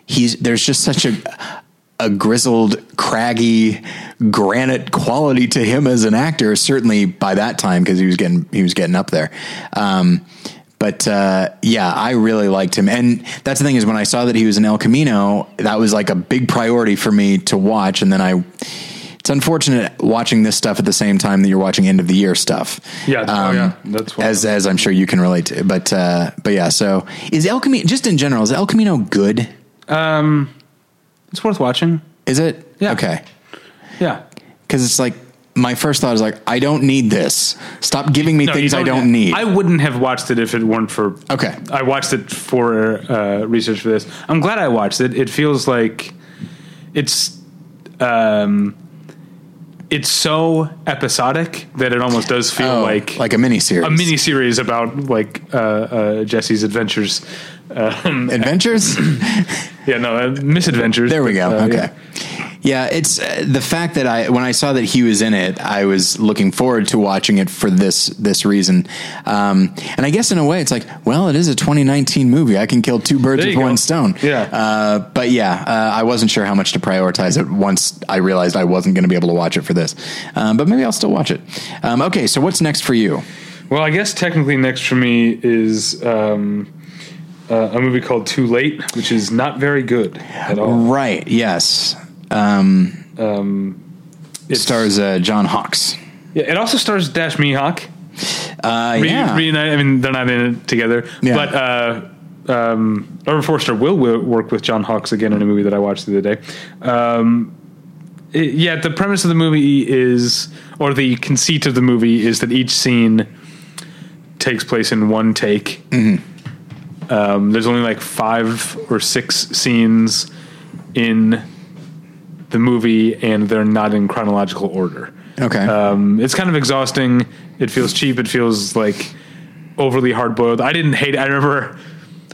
He's there's just such a a grizzled, craggy, granite quality to him as an actor. Certainly by that time, because he was getting he was getting up there. Um, but uh, yeah, I really liked him, and that's the thing is when I saw that he was in El Camino, that was like a big priority for me to watch. And then I, it's unfortunate watching this stuff at the same time that you're watching end of the year stuff. Yeah, oh, yeah, that's as as I'm sure you can relate to. But uh, but yeah, so is El Camino just in general? Is El Camino good? Um, it's worth watching. Is it? Yeah. Okay. Yeah. Because it's like my first thought is like I don't need this. Stop giving me No, things you I don't need. I wouldn't have watched it if it weren't for. Okay. I watched it for uh, research for this. I'm glad I watched it. It feels like it's. Um, it's so episodic that it almost does feel Oh, like like a mini series. a mini series about like uh, uh, Jesse's adventures. Um, <laughs> adventures. yeah, no, uh, misadventures. There we go. uh, okay. yeah. Yeah, it's uh, the fact that I when I saw that he was in it, I was looking forward to watching it for this this reason. Um, and I guess in a way, it's like, well, it is a 2019 movie. I can kill two birds with go. one stone. Yeah. Uh, but yeah, uh, I wasn't sure how much to prioritize it once I realized I wasn't going to be able to watch it for this. Um, but maybe I'll still watch it. Um, okay, so what's next for you? Well, I guess technically next for me is um, uh, a movie called Too Late, which is not very good at all. Right. Yes. Um, it stars uh, John Hawkes. Yeah, it also stars Dash Mihok. Uh, Re- yeah. I mean, they're not in it together, Yeah. but uh, um, Robert Forster will, will work with John Hawkes again in a movie that I watched the other day. Um, it- yeah, the premise of the movie is, or the conceit of the movie is that each scene takes place in one take. Um, there's only like five or six scenes in the movie, and they're not in chronological order. okay. Um, it's kind of exhausting. It feels cheap. It feels like overly hard boiled. I didn't hate. it. I remember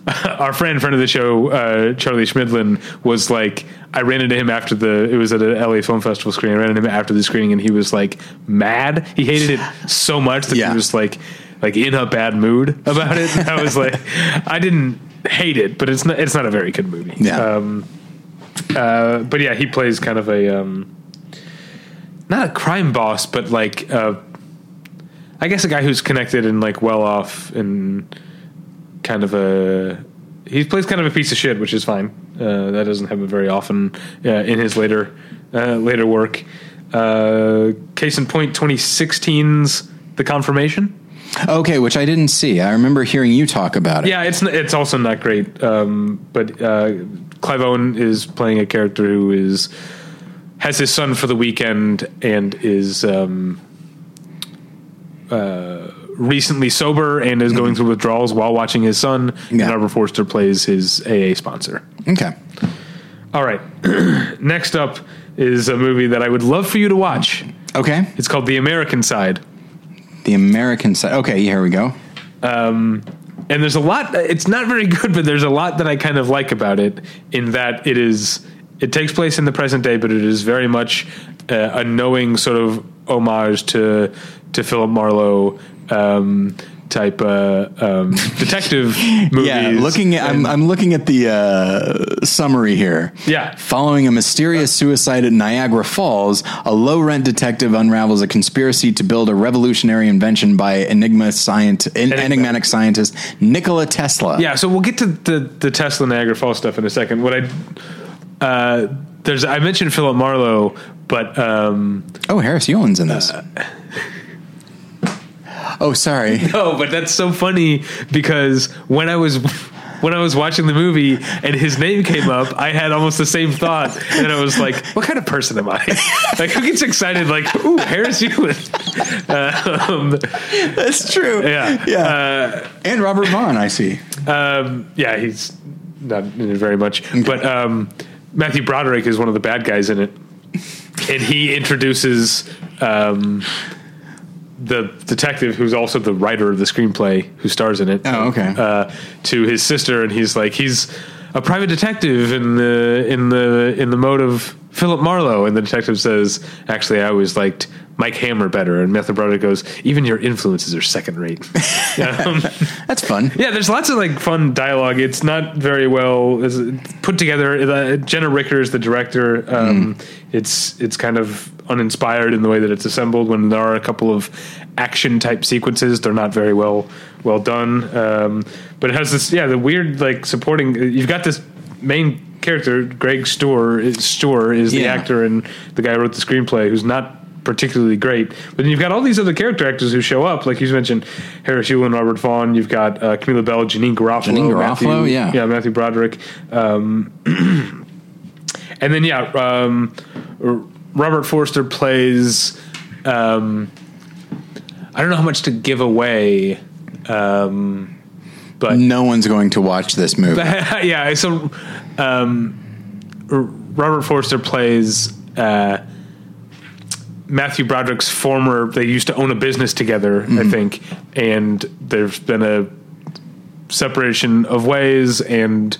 <laughs> our friend, friend of the show, uh, Charlie Schmidlin, was like. I ran into him after the. It was at a LA Film Festival screening. I ran into him after the screening, and he was like mad. He hated it so much that Yeah. he was like, like in a bad mood about it. I was like, I didn't hate it, but it's not. It's not a very good movie. Yeah. Um, uh, but yeah, he plays kind of a. Um, not a crime boss, but like uh, I guess a guy who's connected and like well off and kind of a he plays kind of a piece of shit, which is fine. Uh, that doesn't happen very often uh, in his later uh, later work. Uh, case in point, 2016's The Confirmation. okay, which I didn't see. I remember hearing you talk about it. Yeah, it's it's also not great. Um, but uh, Clive Owen is playing a character who is has his son for the weekend and is um, uh, recently sober and is going through withdrawals while watching his son. Yeah. And Robert Forster plays his AA sponsor. Okay. All right, <clears throat> next up is a movie that I would love for you to watch. Okay. It's called The American Side. The American side. Okay, here we go. And there's a lot it's not very good but there's a lot that i kind of like about it in that it is it takes place in the present day but it is very much uh, a knowing sort of homage to to philip marlowe. Um, type uh, um, <laughs> detective movies Yeah, looking at I'm, I'm looking at the uh, summary here. Yeah. Following a mysterious suicide at Niagara Falls, a low rent detective unravels a conspiracy to build a revolutionary invention by enigma scient- en- enigmatic scientist Nikola Tesla. yeah so we'll get to the the tesla niagara falls stuff in a second what i uh, there's i mentioned philip marlowe but um, Oh, Harris Yulin's in this. <laughs> oh, sorry. <laughs> No, but that's so funny because when I was when I was watching the movie and his name came up, I had almost the same thought, and I was like, "What kind of person am I? <laughs> like, who gets excited? Like, ooh, Harris Yulin." <laughs> um, That's true. yeah, Yeah. and Robert Vaughn, I see. um, yeah, he's not in it very much, but um, Matthew Broderick is one of the bad guys in it, and he introduces. Um, the detective who's also the writer of the screenplay who stars in it. Oh, okay. Uh, to his sister, and he's like, he's a private detective in the in the in the mode of Philip Marlowe, and the detective says, "Actually, I always liked Mike Hammer better." And Matthew Broderick goes, "Even your influences are second rate." <laughs> um, That's fun. yeah, there's lots of like fun dialogue. It's not very well put together. Uh, Jenna Ricker is the director. Um, It's it's kind of uninspired in the way that it's assembled. When there are a couple of action type sequences, they're not very well well done. Um, but it has this yeah the weird like supporting. You've got this main character Greg Stuhr is Stuhr is the Yeah. actor and the guy who wrote the screenplay who's not particularly great. But then you've got all these other character actors who show up, like you mentioned, Harris Yulin, Robert Vaughn. You've got uh, Camilla Belle, Janeane Garofalo, Janeane Garofalo, Matthew, yeah. yeah, Matthew Broderick, um, <clears throat> and then yeah, um, Robert Forster plays. Um, I don't know how much to give away, um, but No one's going to watch this movie. <laughs> yeah, so um, R- Robert Forster plays uh, Matthew Broderick's former. They used to own a business together, I think, and there's been a separation of ways, and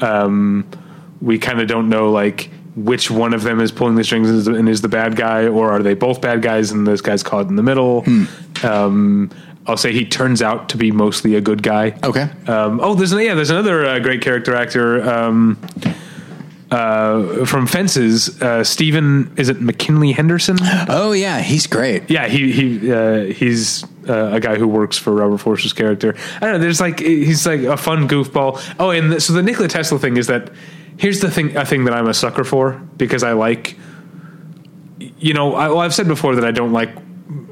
um, we kind of don't know like which one of them is pulling the strings and is, and is the bad guy, or are they both bad guys and this guy's caught in the middle. Um, I'll say he turns out to be mostly a good guy. Okay. Um, oh, there's yeah, there's another uh, great character actor um, uh, from Fences. Uh, Stephen, is it McKinley Henderson? Oh yeah, he's great. yeah, he he uh, he's uh, a guy who works for Robert Forster's character. I don't know. There's like he's like a fun goofball. Oh, and the, so the Nikola Tesla thing is that here's the thing. A thing that I'm a sucker for because I like. You know, I, well, I've said before that I don't like.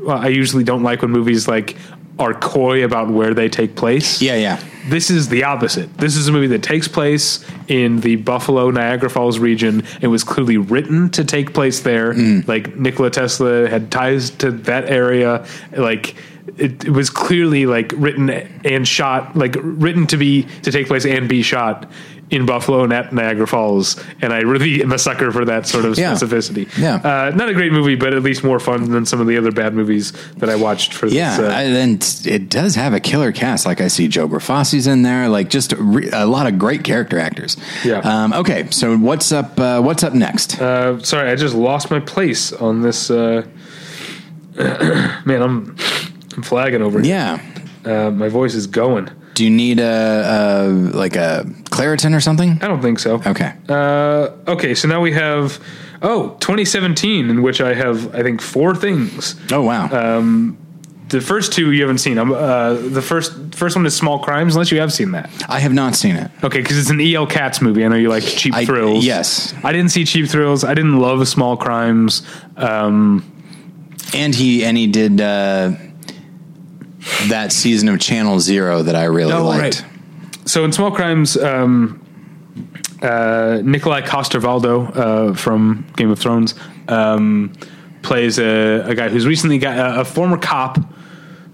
I usually don't like when movies like are coy about where they take place. Yeah, yeah. This is the opposite. This is a movie that takes place in the Buffalo Niagara Falls region. It was clearly written to take place there. Mm. Like Nikola Tesla had ties to that area. Like it, it was clearly like written and shot, like written to be to take place and be shot in Buffalo and at Niagara Falls. And I really am a sucker for that sort of Yeah. specificity. Yeah. Uh, not a great movie, but at least more fun than some of the other bad movies that I watched for Yeah, this. uh, I, and it does have a killer cast. Like I see Joe Grifasi's in there. Like just a, re- a lot of great character actors. Yeah. Um, okay, so what's up? Uh, what's up next? Uh, sorry, I just lost my place on this. Uh, <clears throat> man, I'm I'm flagging over here. yeah. Uh, my voice is going. Do you need a, a like a Claritin or something? I don't think so. Okay. Uh, okay, so now we have oh 2017, in which I have I think four things. Oh wow. The first two you haven't seen. Um, uh, the first first one is Small Crimes, unless you have seen that. I have not seen it. Okay, because it's an E.L. Katz movie. I know you like Cheap I- Thrills. yes. I didn't see Cheap Thrills. I didn't love Small Crimes. Um, And he and he did uh, that season of Channel Zero that I really Oh, liked. right. so in Small Crimes, um, uh, Nikolai Coster-Waldau uh, from Game of Thrones um, plays a, a guy who's recently got a, a former cop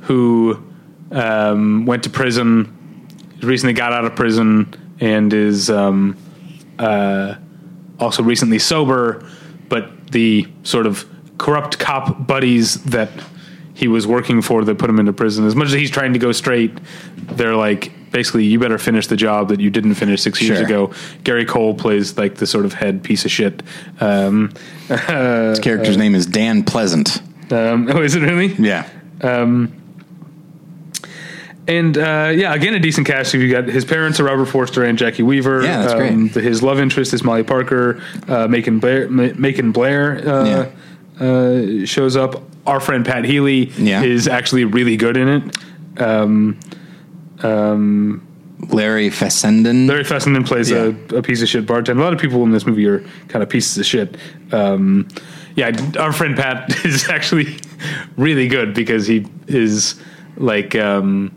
who um, went to prison, recently got out of prison, and is um, uh, also recently sober. But the sort of corrupt cop buddies that he was working for that put him into prison, as much as he's trying to go straight, they're like basically you better finish the job that you didn't finish six years Sure. ago. Gary Cole plays like the sort of head piece of shit. Um, <laughs> His character's name is Dan Pleasant. um, <laughs> oh, is it really? Yeah. And uh, yeah, again, a decent cast. You got his parents are Robert Forster and Jacki Weaver. Yeah, that's Um, great. His love interest is Molly Parker. Uh, Macon Blair, Ma- Macon Blair uh, uh, shows up. Our friend Pat Healy Yeah. is actually really good in it. Larry Fessenden. Larry Fessenden plays Yeah. a, a piece of shit bartender. A lot of people in this movie are kind of pieces of shit. Um, yeah, our friend Pat <laughs> is actually really good because he is like um,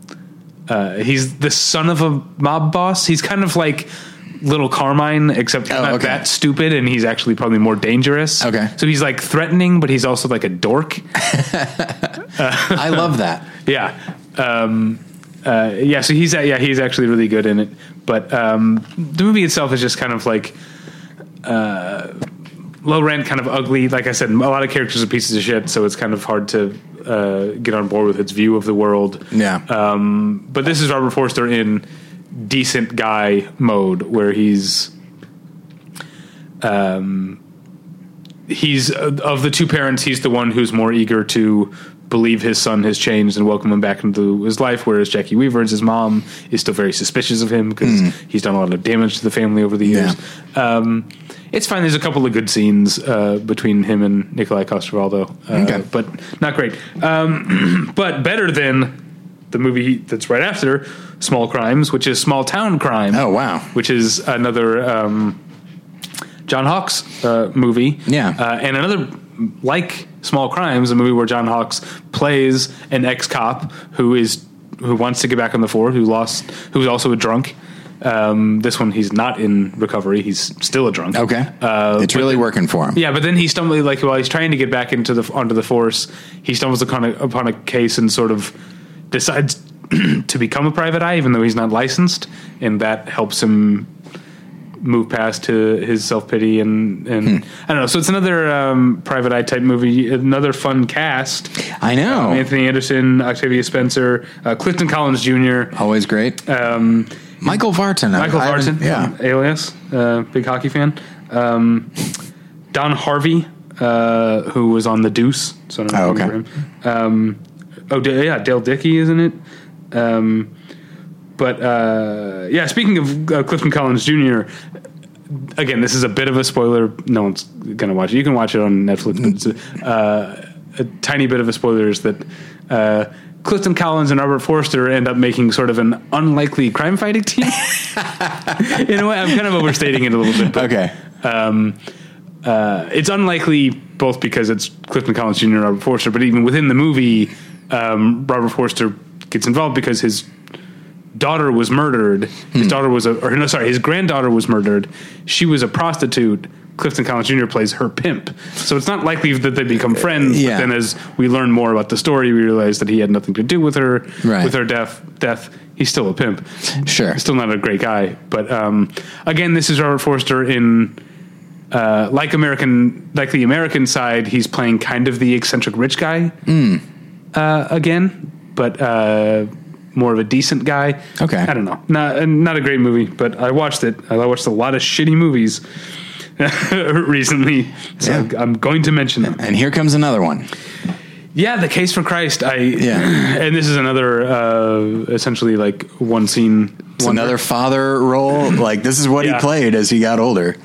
uh, he's the son of a mob boss. He's kind of like little Carmine, except he's Oh, not okay. that stupid, and he's actually probably more dangerous. Okay. so he's like threatening, but he's also like a dork. <laughs> I love that. <laughs> Yeah. Um, uh, yeah, so he's yeah he's actually really good in it, but um, the movie itself is just kind of like uh, low rent, kind of ugly. Like I said, a lot of characters are pieces of shit, so it's kind of hard to uh, get on board with its view of the world. Yeah. Um, but this is Robert Forster in decent guy mode, where he's um, he's uh, of the two parents, he's the one who's more eager to believe his son has changed and welcome him back into his life, whereas Jacki Weaver, as his mom, is still very suspicious of him because he's done a lot of damage to the family over the years. Um, it's fine. There's a couple of good scenes uh, between him and Nikolai Coster-Waldau, uh, Okay. but not great. Um, <clears throat> but better than the movie that's right after Small Crimes, which is Small Town Crime. Oh, wow. Which is another um, John Hawkes uh, movie. Yeah. uh, and another like Small Crimes, a movie where John Hawkes plays an ex cop who is who wants to get back on the force, who lost, who's also a drunk. Um, this one, he's not in recovery; he's still a drunk. Okay. Uh, it's really the- working for him. yeah, but then he stumbles like while he's trying to get back into the onto the force, he stumbles upon a, upon a case and sort of decides <clears throat> to become a private eye, even though he's not licensed, and that helps him move past to his self pity and and I don't know. So it's another um, private eye type movie. Another fun cast. I know. Um, Anthony Anderson, Octavia Spencer, uh, Clifton Collins Jr. Always great. Um, Michael Vartan. Michael Vartan, Yeah. Alias, uh, big hockey fan. Um, Don Harvey, uh, who was on The Deuce. So I don't know Oh, okay. remember him. Oh, yeah, Dale Dickey, isn't it? Um, but uh, yeah, speaking of uh, Clifton Collins Jr., again, this is a bit of a spoiler. No one's going to watch it. You can watch it on Netflix, but it's a, uh, a tiny bit of a spoiler is that uh, Clifton Collins and Robert Forster end up making sort of an unlikely crime fighting team. <laughs> In a way, I'm kind of overstating it a little bit. But, Okay. um, uh, it's unlikely both because it's Clifton Collins Jr. and Robert Forster, but even within the movie, um, Robert Forster gets involved because his daughter was murdered. Hmm. His daughter was a, or no, sorry, his granddaughter was murdered. She was a prostitute. Clifton Collins Jr. plays her pimp, so it's not likely that they become friends. Yeah. But then, as we learn more about the story, we realize that he had nothing to do with her, Right. with her death. Death. He's still a pimp. Sure. Still not a great guy, but um, again, this is Robert Forster in uh, like American, like the American side. He's playing kind of the eccentric rich guy Hmm. Uh, again, but uh, more of a decent guy. Okay. I don't know, not uh, not a great movie, but I watched it. I watched a lot of shitty movies <laughs> recently, so Yeah. I'm going to mention them. And here comes another one. Yeah, the case for Christ. I Yeah. <clears throat> and this is another uh, essentially like one scene. It's another father role. Like this is what Yeah. he played as he got older.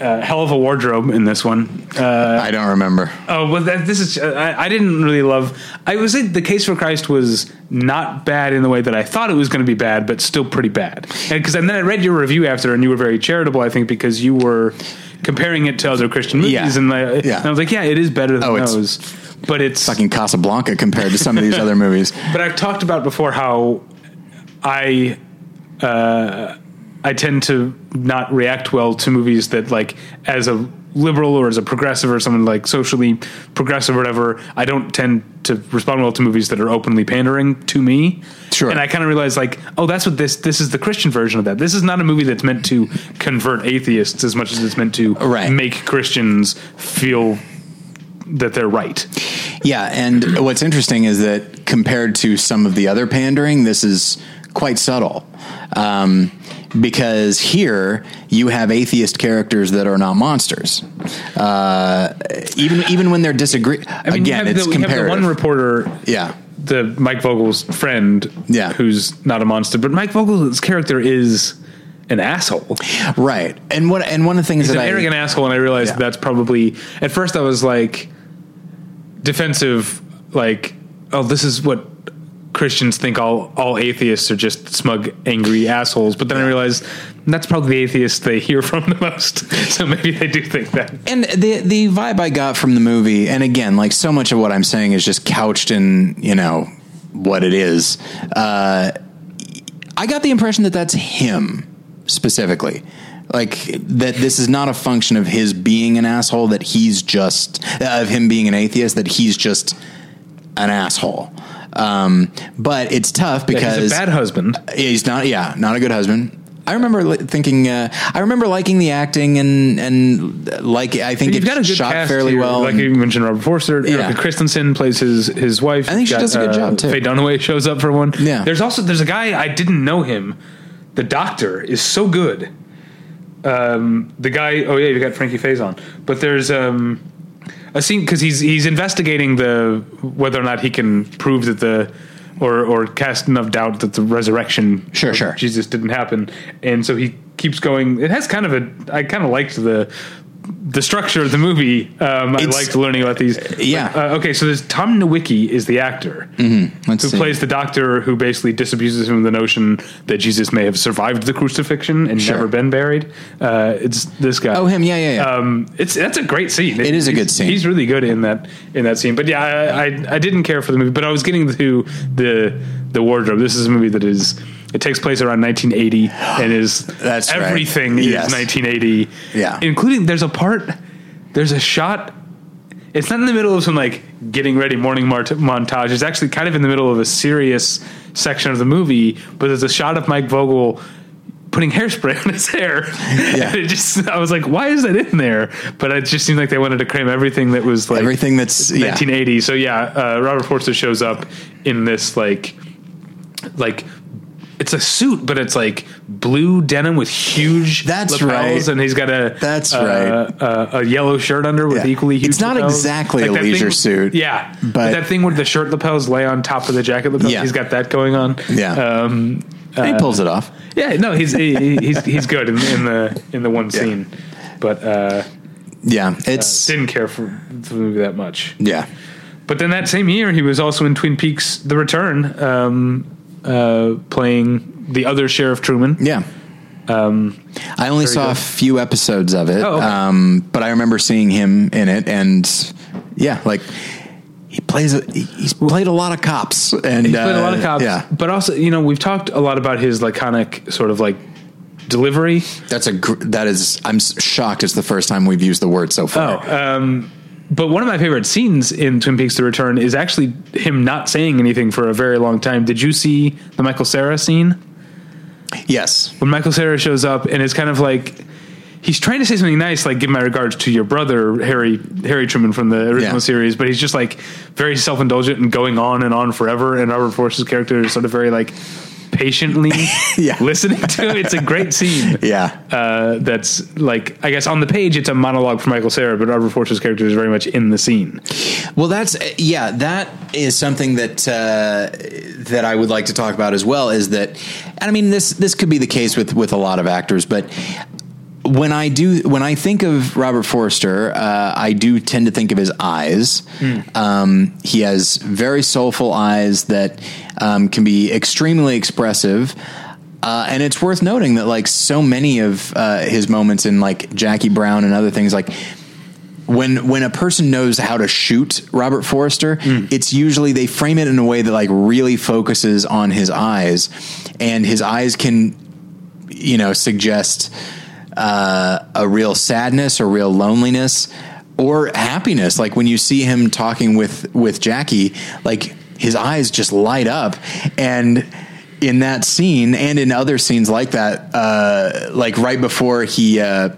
Uh, hell of a wardrobe in this one. Uh, I don't remember. Oh well, that, this is. I, I didn't really love. I would say the case for Christ was not bad in the way that I thought it was going to be bad, but still pretty bad. Because and then I read your review after, and you were very charitable. I think because you were comparing it to other Christian movies, Yeah. and, I, Yeah. and I was like, yeah, it is better than Oh, those. But it's Fucking Casablanca compared to some of these <laughs> other movies. but I've talked about before how I uh, I tend to not react well to movies that like as a liberal or as a progressive or someone like socially progressive or whatever. I don't tend to respond well to movies that are openly pandering to me. Sure. and I kind of realize like, oh, that's what this this is the Christian version of that. This is not a movie that's meant to convert atheists as much as it's meant to Right. make Christians feel that they're right. Yeah, and what's interesting is that compared to some of the other pandering, this is quite subtle. Um, because here you have atheist characters that are not monsters. Uh, even even when they're disagree, I mean, again, it's the, you have the comparative. one reporter yeah, the Mike Vogel's friend, Yeah. who's not a monster, but Mike Vogel's character is an asshole. right. And what and one of the things He's that an I arrogant asshole, and I realized Yeah. that's probably at first I was like defensive, like, oh, this is what Christians think all all atheists are just smug, angry assholes. But then I realized that's probably the atheists they hear from the most. <laughs> so maybe they do think that. And the the vibe I got from the movie, and again, like so much of what I'm saying is just couched in you know what it is. Uh, I got the impression that that's him specifically. Like that, this is not a function of his being an asshole. That he's just of him being an atheist. That he's just an asshole. Um, but it's tough because He's a bad husband. He's not. Yeah, not a good husband. I remember li- thinking. Uh, I remember liking the acting and and uh, like. I think You've it's got a good shot cast fairly here. well. Like and- you mentioned, Robert Forster, Yeah. Erika Christensen plays his his wife. I think she You've does a good job, too. Faye Dunaway shows up for one. Yeah. There's also there's a guy I didn't know him. The doctor is so good. Um, the guy. Oh yeah, you got Frankie Faison. But there's um, a scene because he's he's investigating the whether or not he can prove that the. Or, or cast enough doubt that the resurrection Sure, sure. Jesus didn't happen, and so he keeps going. It has kind of a. I kind of liked the the structure of the movie. Um, I It's- liked learning about these. yeah. Uh, okay, so there's Tom Nowicki is the actor Let's who see. plays the doctor who basically disabuses him of the notion that Jesus may have survived the crucifixion and Sure. never been buried. Uh, it's this guy. Oh, him. Yeah, yeah, yeah. Um, it's that's a great scene. It is a He's- good scene. He's really good in that in that scene. But yeah, I, I I didn't care for the movie, but I was getting to the the wardrobe. This is a movie that is. It takes place around 1980 and is <gasps> That's right. everything Yes. is 1980. Yeah. including there's a part, there's a shot. It's not in the middle of some like getting ready morning mart- montage. It's actually kind of in the middle of a serious section of the movie. But there's a shot of Mike Vogel putting hairspray on his hair. Yeah. <laughs> And it just I was like, why is that in there? But it just seemed like they wanted to cram everything that was like Everything that's yeah. 1980. So yeah, uh, Robert Forster shows up in this like like it's a suit, but it's like blue denim with huge That's lapels, right. and he's got a That's uh, right. uh, a yellow shirt under with Yeah. equally huge. It's not lapels. exactly a leisure thing- suit, yeah. but- But, that thing where the shirt lapels lay on top of the jacket lapels, Yeah. he's got that going on. Yeah. um, he pulls it off. yeah. No, he's he, he's he's good in, in the in the one scene, but uh, Yeah, it's didn't care for, for the movie that much. yeah. But then that same year, he was also in Twin Peaks: The Return, um, uh, playing the other Sheriff Truman. Yeah. Um, I only saw a few episodes of it, Um, Oh, okay. um, but I remember seeing him in it, and yeah, like he plays. A, he's played a lot of cops, and He's played a lot of uh, cops. Yeah, but also, you know, we've talked a lot about his laconic sort of like delivery. that's a gr- that is. I'm shocked. It's the first time we've used the word so far. Oh, um, but one of my favorite scenes in Twin Peaks: The Return is actually him not saying anything for a very long time. Did you see the Michael Cera scene? yes, when Michael Cera shows up and it's kind of like he's trying to say something nice, like give my regards to your brother Harry Harry Truman from the original Yeah. series, but he's just like very self indulgent and going on and on forever. And Robert Forster's character is sort of very like patiently <laughs> Yeah. listening to. It's a great scene. <laughs> yeah, Uh, that's like I guess on the page it's a monologue for Michael Cera, but Robert Forster's character is very much in the scene. Well, that's yeah. That is something that uh, that I would like to talk about as well. Is that, and I mean this this could be the case with with a lot of actors, but when I do when I think of Robert Forster, uh, I do tend to think of his eyes. Um, he has very soulful eyes that um, can be extremely expressive. Uh, and it's worth noting that like so many of uh, his moments in like Jackie Brown and other things like when when a person knows how to shoot Robert Forster, it's usually they frame it in a way that like really focuses on his eyes, and his eyes can, you know, suggest uh, a real sadness or real loneliness or happiness. Like when you see him talking with with Jackie, like his eyes just light up and. In that scene, and in other scenes like that, uh, like right before he uh,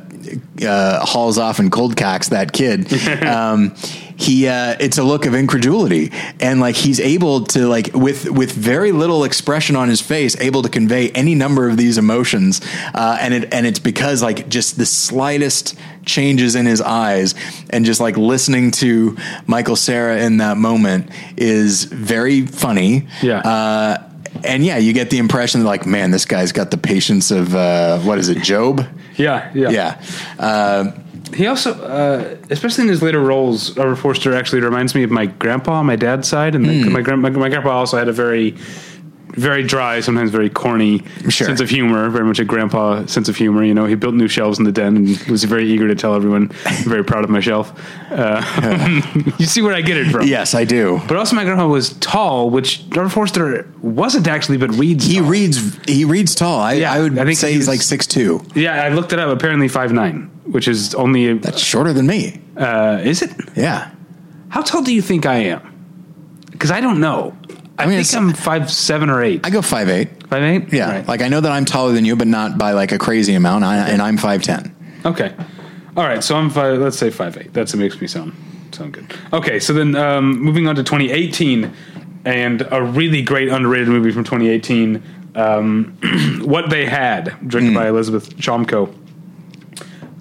uh, hauls off and cold cocks that kid. <laughs> um, he uh, it's a look of incredulity, and like he's able to like with with very little expression on his face, able to convey any number of these emotions, uh, and it and it's because like just the slightest changes in his eyes, and just like listening to Michael Cera in that moment is very funny. Yeah. Uh, and yeah, you get the impression like, man, this guy's got the patience of uh, what is it, Job? Yeah, yeah, Yeah. Uh, He also, uh, especially in his later roles, Robert Forster actually reminds me of my grandpa on my dad's side, and Hmm. the, my, gran- my my grandpa also had a very, very dry, sometimes very corny Sure. sense of humor. Very much a grandpa sense of humor. You know, he built new shelves in the den and was very eager to tell everyone, "I'm very proud of my shelf." Uh, <laughs> <laughs> you see where I get it from? yes, I do. But also, my grandpa was tall, which Robert Forster wasn't actually, but reads. He tall. reads. He reads tall. I, Yeah, I would I think say he he's like six two. Yeah, I looked it up. Apparently, five nine, which is only. A, That's shorter than me. uh, is it? Yeah. How tall do you think I am? Because I don't know. I, mean, think I'm five seven or eight. I go five eight. Five eight. Yeah. Right. Like I know that I'm taller than you, but not by like a crazy amount. I, and I'm five ten. okay. All right. So I'm five. Let's say five eight. That makes me sound sound good. Okay. So then um, moving on to 2018, and a really great underrated movie from 2018. Um, <clears throat> what they had, directed by Elizabeth Chomko.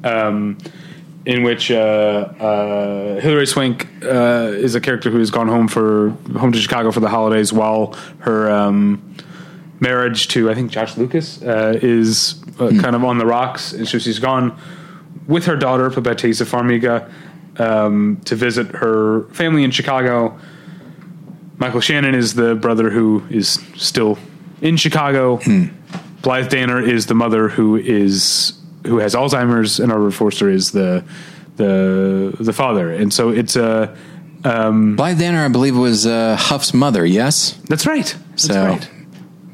Um, in which uh, uh, Hilary Swank uh, is a character who has gone home for home to Chicago for the holidays, while her um, marriage to I think Josh Lucas uh, is uh, kind of on the rocks, and so she's gone with her daughter, by Farmiga, um, to visit her family in Chicago. Michael Shannon is the brother who is still in Chicago. Blythe Danner is the mother who is who has Alzheimer's, and Robert Forster is the the the father. And so it's a Blythe Danner, I believe, was uh, Huff's mother. Yes. that's right. That's So right.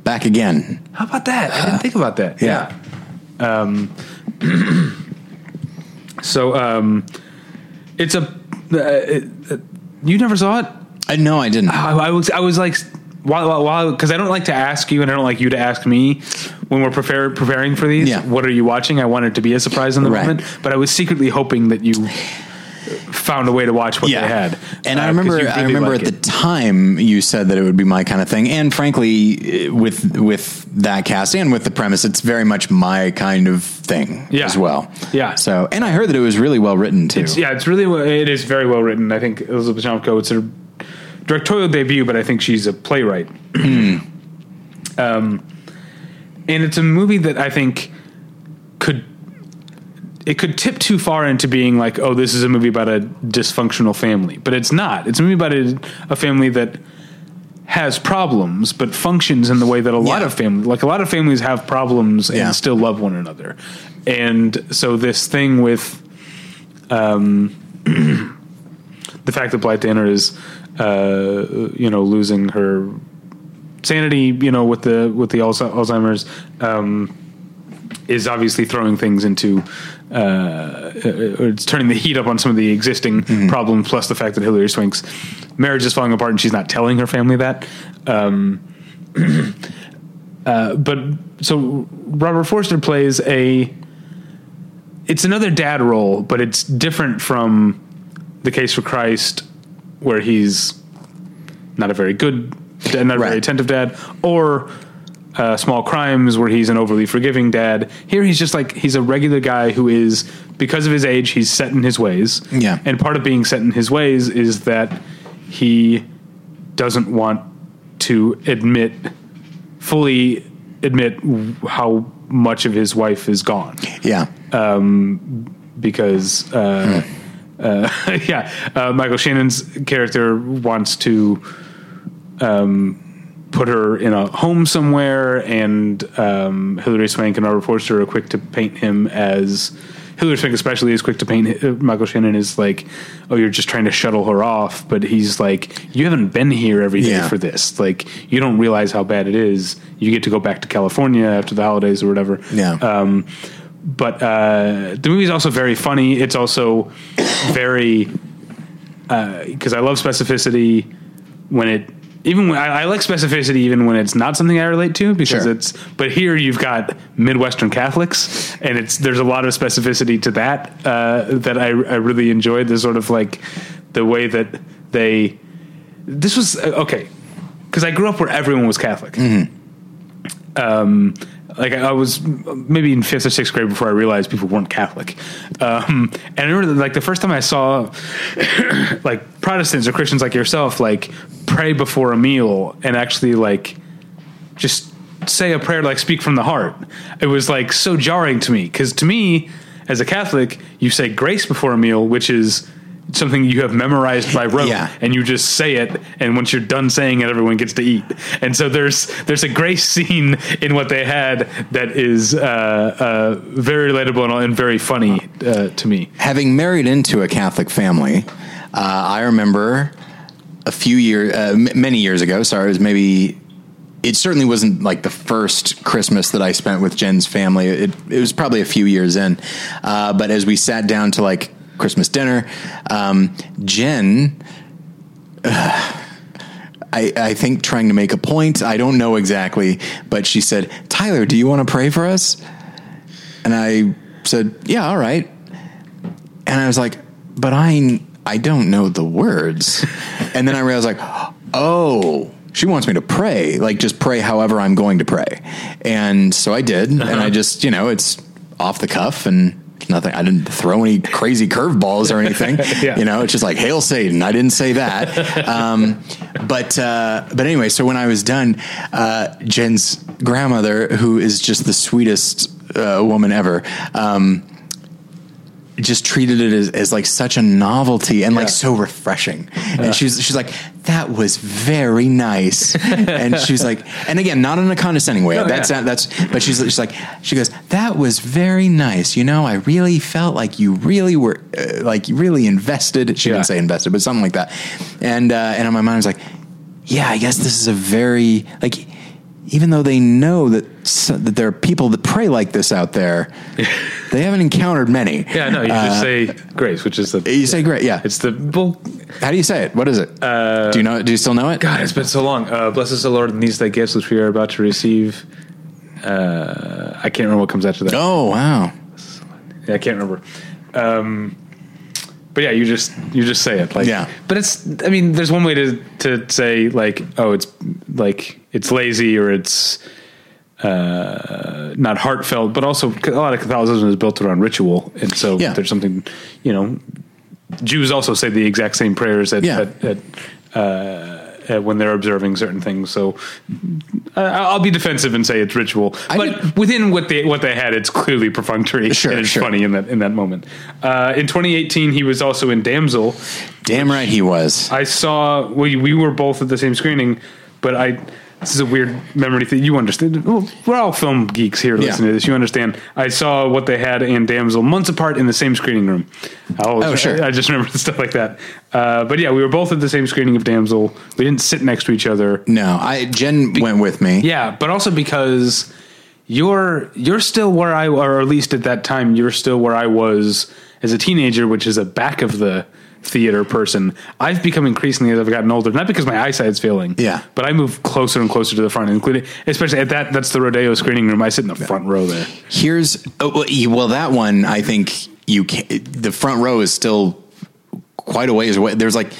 back again. How about that? I didn't think about that. Yeah. Um, <clears throat> so um, it's a. Uh, it, uh, you never saw it? I no, I didn't. I, I was I was like while while because I don't like to ask you and I don't like you to ask me when we're prepare, preparing for these. Yeah. What are you watching? I want it to be a surprise in the Right. moment, but I was secretly hoping that you found a way to watch what they had. And Uh, I remember, you I remember like at it. the time you said that it would be my kind of thing, and frankly, with with that cast and with the premise, it's very much my kind of thing Yeah. as well. Yeah. So, and I heard that it was really well written too. It's, yeah, it's really it is very well written. I think Elizabeth Chomko, it's her directorial debut, but I think she's a playwright. um, and it's a movie that I think could it could tip too far into being like, oh, this is a movie about a dysfunctional family, but it's not. It's a movie about a, a family that has problems, but functions in the way that a lot Yeah. of families, like a lot of families, have problems and still love one another. And so this thing with um, <clears throat> the fact that Blythe Danner is, uh, you know, losing her sanity, you know, with the with the Alzheimer's, um, is obviously throwing things into. Uh, uh, it's turning the heat up on some of the existing problems, plus the fact that Hilary Swank's marriage is falling apart and she's not telling her family that. Um, <clears throat> uh, but so Robert Forster plays a. It's another dad role, but it's different from the Case for Christ, where he's not a very good, dad, not a very attentive dad, or uh, Small Crimes, where he's an overly forgiving dad. Here, he's just like he's a regular guy who is because of his age, he's set in his ways. Yeah. and part of being set in his ways is that he doesn't want to admit fully admit how much of his wife is gone yeah. because uh, uh, <laughs> yeah, uh, Michael Shannon's character wants to um, put her in a home somewhere, and um, Hilary Swank and Robert Forster are quick to paint him as. Hilary Swank especially is quick to paint uh, Michael Shannon as like, oh, you're just trying to shuttle her off, but he's like, you haven't been here every day Yeah. for this. Like, you don't realize how bad it is. You get to go back to California after the holidays or whatever. Yeah. Um, but uh, the movie is also very funny. It's also very because I love specificity when it even when I, I like specificity even when it's not something I relate to because Sure. it's but here you've got Midwestern Catholics and it's there's a lot of specificity to that uh, that I, I really enjoyed. the sort of like the way that they this was uh, okay because I grew up where everyone was Catholic um, like I was maybe in fifth or sixth grade before I realized people weren't Catholic. Um, and I remember like the first time I saw <coughs> like Protestants or Christians like yourself like pray before a meal and actually like just say a prayer like speak from the heart. It was like so jarring to me because to me as a Catholic you say grace before a meal, which is something you have memorized by rote Yeah. and you just say it and once you're done saying it everyone gets to eat and so there's there's a great <laughs> scene in what they had that is uh, uh, very relatable and, very funny uh, to me having married into a Catholic family, uh, I remember a few years, uh, m- many years ago. Sorry, it was maybe. It certainly wasn't like the first Christmas that I spent with Jen's family. It, it was probably a few years in. Uh, but as we sat down to like Christmas dinner, um, Jen. I, I think trying to make a point. I don't know exactly, but she said, "Tyler, do you want to pray for us?" And I said, "Yeah, all right." And I was like, "But I I don't know the words." <laughs> and then I realized like, "Oh, she wants me to pray, like just pray however I'm going to pray." And so I did, and I just, you know, it's off the cuff and nothing. I didn't throw any crazy curveballs or anything. <laughs> Yeah. You know, it's just like hail Satan. I didn't say that. Um, but uh, but anyway, so when I was done, uh, Jen's grandmother, who is just the sweetest uh, woman ever. Um, just treated it as, as like such a novelty and like so refreshing. And she's she's like, that was very nice. <laughs> and she's like, and again, not in a condescending way. That's yeah. that's but she's she's like she goes, that was very nice. You know, I really felt like you really were uh, like you really invested. She Yeah. didn't say invested, but something like that. And uh, and in my mind, I was like, yeah, I guess this is a very like. Even though they know that that there are people that pray like this out there, <laughs> they haven't encountered many. yeah no you Uh, just say grace which is the You say grace. yeah. it's the well How do you say it? What is it? do you know? Do you still know it? God, it's been so long. Uh, Bless us, the Lord, and these thy gifts which we are about to receive. Uh, I can't remember what comes after that. Oh wow. Yeah, I can't remember. Um, but yeah, you just you just say it like Yeah. But it's I mean, there's one way to to say like oh it's like it's lazy or it's uh, not heartfelt, but also a lot of Catholicism is built around ritual, and so Yeah. there's something you know. Jews also say the exact same prayers at, Yeah. at, at, uh, at when they're observing certain things. So uh, I'll be defensive and say it's ritual, I but did- within what they what they had, it's clearly perfunctory Sure, and it's sure. funny in that in that moment. Uh, in 2018, he was also in Damsel. Damn right he was. I saw we we were both at the same screening, but I this is a weird memory thing. You understand? We're all film geeks here Yeah. listening to this. You understand? I saw what they had in Damsel months apart in the same screening room. I always, Oh, sure. I, I just remember <laughs> stuff like that. Uh, but yeah, we were both at the same screening of Damsel. We didn't sit next to each other. No, I Jen went with me. Yeah, but also because you're you're still where I or at least at that time you're still where I was as a teenager, which is a back of the theater person. I've become increasingly as I've gotten older, not because my eyesight's failing. Yeah. But I move closer and closer to the front, including especially at that that's the rodeo screening room. I sit in the front row there. Here's oh, well, that one I think you can, the front row is still quite a ways away. There's like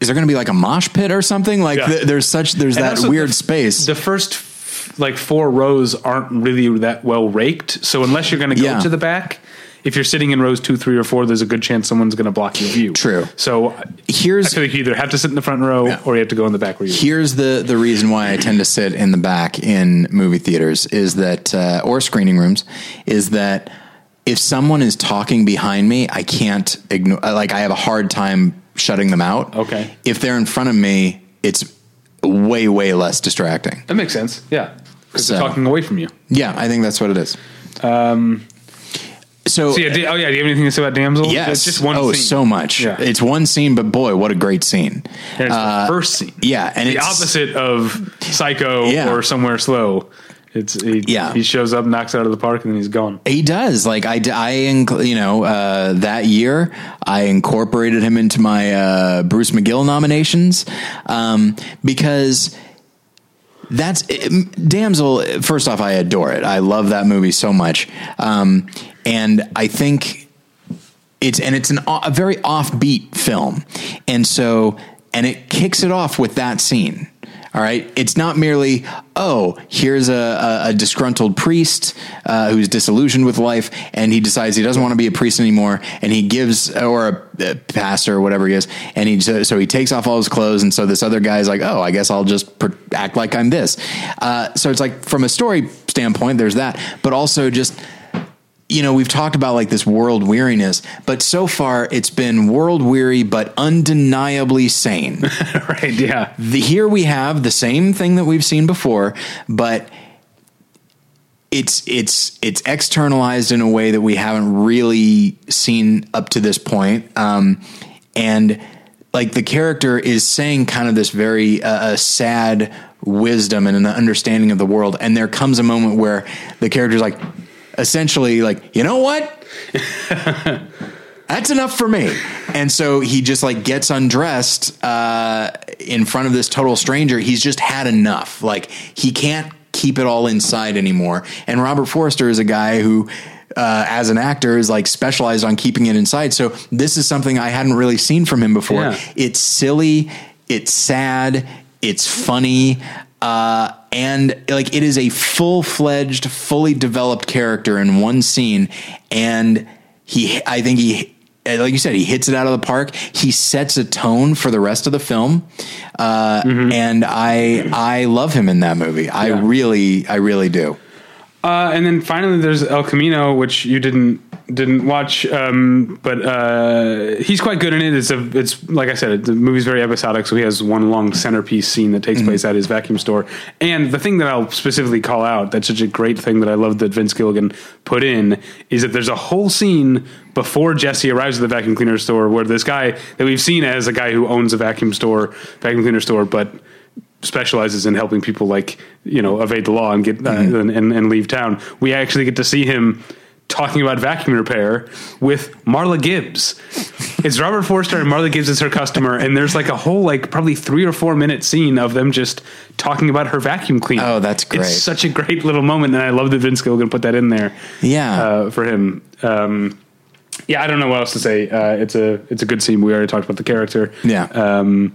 is there going to be like a mosh pit or something? Like Yeah. th- there's such there's And that weird the- space. The first f- like four rows aren't really that well raked, so unless you're going to go Yeah. to the back, if you're sitting in rows two, three, or four, there's a good chance someone's going to block your view. True. So Here's- I feel like you either have to sit in the front row Yeah. or you have to go in the back where you. Here's the the reason why I tend to sit in the back in movie theaters is that uh, or screening rooms is that if someone is talking behind me, I can't ignore. Like I have a hard time shutting them out. Okay. If they're in front of me, it's way way less distracting. That makes sense. Yeah, because So- they're talking away from you. Yeah, I think that's what it is. Um. So, So yeah, do, oh yeah. Do you have anything to say about Damsel? yes, It's just one. Oh, scene. so much. Yeah. It's one scene, but boy, what a great scene. And it's Uh, the first scene. yeah, and it's the it's- opposite of Psycho Yeah. or Somewhere Slow. It's he, Yeah. He shows up, knocks out of the park, and then he's gone. He does. Like I, I, you know, uh, that year I incorporated him into my uh, Bruce McGill nominations um, because that's Damsel. First off, I adore it. I love that movie so much, um, and I think it's and it's an a very offbeat film, and so and it kicks it off with that scene. All right, it's not merely oh here's a, a, a disgruntled priest uh, who's disillusioned with life, and he decides he doesn't want to be a priest anymore, and he gives or a, a pastor or whatever he is, and he so, so he takes off all his clothes, and so this other guy's like oh I guess I'll just per- act like I'm this. Uh, so it's like from a story standpoint, there's that, but also just you know, we've talked about like this world weariness, but so far it's been world weary, but undeniably sane. <laughs> right? Yeah. the, here we have the same thing that we've seen before, but it's it's it's externalized in a way that we haven't really seen up to this point. Um, and like the character is saying kind of this very uh, uh, sad wisdom and an understanding of the world. And there comes a moment where the character's like, essentially, like, you know what? That's enough for me. And so he just like gets undressed uh, in front of this total stranger. He's just had enough. Like he can't keep it all inside anymore. And Robert Forster is a guy who, uh, as an actor, is like specialized on keeping it inside. So this is something I hadn't really seen from him before. Yeah. It's silly. It's sad. It's funny. Uh, and like it is a full fledged, fully developed character in one scene. And he, I think he, like you said, he hits it out of the park. He sets a tone for the rest of the film, uh, and I I love him in that movie. I Yeah. really I really do. Uh, and then finally, there's El Camino, which you didn't didn't watch, um, but uh, he's quite good in it. It's a it's like I said, the movie's very episodic, so he has one long centerpiece scene that takes place at his vacuum store. And the thing that I'll specifically call out that's such a great thing that I love that Vince Gilligan put in is that there's a whole scene before Jesse arrives at the vacuum cleaner store where this guy that we've seen as a guy who owns a vacuum store, vacuum cleaner store, but specializes in helping people like you know evade the law and get uh, and, and, and leave town. We actually get to see him talking about vacuum repair with Marla Gibbs. It's Robert Forster and Marla Gibbs is her customer, and there's like a whole like probably three or four minute scene of them just talking about her vacuum cleaner. Oh, that's great. It's such a great little moment, and I love that Vince Gilligan put that in there. Yeah. uh, for him. Um, yeah, I don't know what else to say. Uh, it's a it's a good scene. We already talked about the character. Yeah. Um,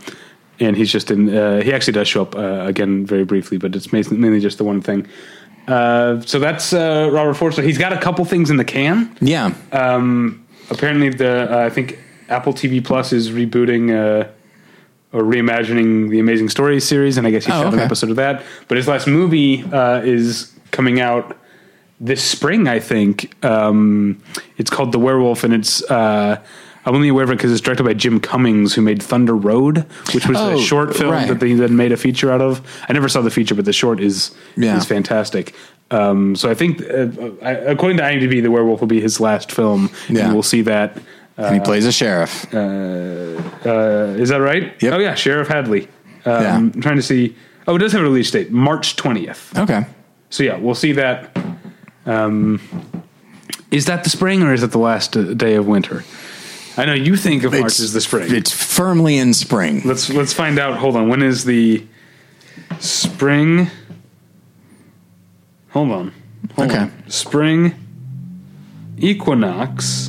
and he's just in. Uh, he actually does show up uh, again very briefly, but it's mainly, just the one thing. Uh, so that's uh, Robert Forster. He's got a couple things in the can. yeah. Um, apparently, the uh, I think Apple TV Plus is rebooting uh, or reimagining the Amazing Stories series, and I guess he Oh, shot an episode of that. But his last movie uh, is coming out this spring, I think. Um, it's called The Werewolf, and it's. Uh, I'm only aware of it because it's directed by Jim Cummings, who made Thunder Road, which was Oh, a short film right. that they then made a feature out of. I never saw the feature, but the short is Yeah. is fantastic. Um, so I think, uh, according to IMDb, The Werewolf will be his last film, Yeah. and we'll see that. and he plays a sheriff. Uh, is that right? Yep. Oh yeah, Sheriff Hadley. Um, Yeah. I'm trying to see. Oh, it does have a release date, March 20th. okay. So yeah, we'll see that. Um, is that the spring or is it the last uh, day of winter? I know you think of March as the spring. It's firmly in spring. Let's let's find out. Hold on. When is the spring? Hold on. Hold Okay. on. Spring equinox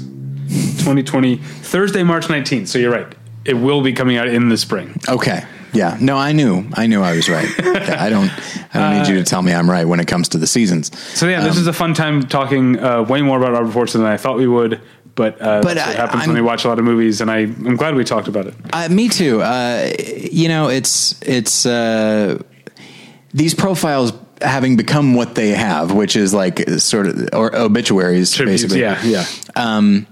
2020 Thursday March 19th. So you're right. It will be coming out in the spring. Okay. Yeah. No, I knew. I knew I was right. <laughs> I don't. I don't need you to tell me I'm right when it comes to the seasons. So yeah, this is a fun time talking uh, way more about Robert Forster than I thought we would. But, uh, But I- happens I'm- when we watch a lot of movies, and I, I'm glad we talked about it. Uh, me too. Uh, you know, it's it's uh, these profiles having become what they have, which is like sort of or obituaries, Tributes, basically. yeah, yeah. um,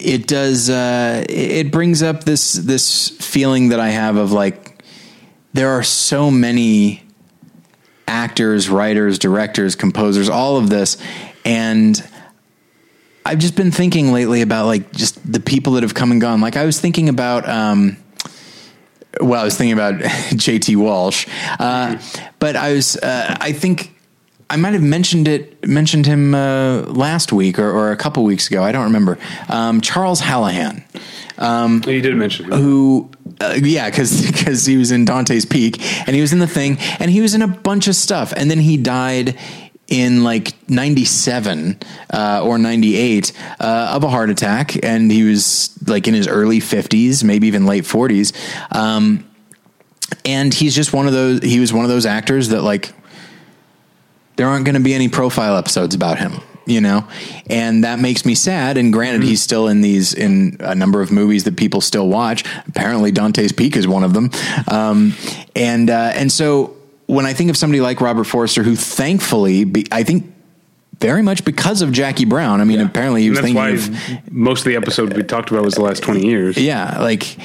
it does uh, it brings up this this feeling that I have of like there are so many actors, writers, directors, composers, all of this, and I've just been thinking lately about like just the people that have come and gone. Like I was thinking about. Um, well, I was thinking about <laughs> JT Walsh, uh, but I was, uh, I think I might have mentioned it, mentioned him uh, last week or, or a couple weeks ago. I don't remember. Um, Charles Hallahan, Oh, you did mention it. who, uh, yeah, because because <laughs> he was in Dante's Peak and he was in the thing and he was in a bunch of stuff, and then he died in like 97 uh, or 98 uh, of a heart attack and he was like in his early 50s maybe even late 40s um, and he's just one of those he was one of those actors that like there aren't going to be any profile episodes about him you know? And that makes me sad and granted he's still in these in a number of movies that people still watch. Apparently dante's peak is one of them. Um, and uh, and so when i think of somebody like robert forster who thankfully be, i think very much because of jackie brown i mean apparently he And was that's thinking why of most of the episode we talked about was the last 20 years. <laughs> yeah, like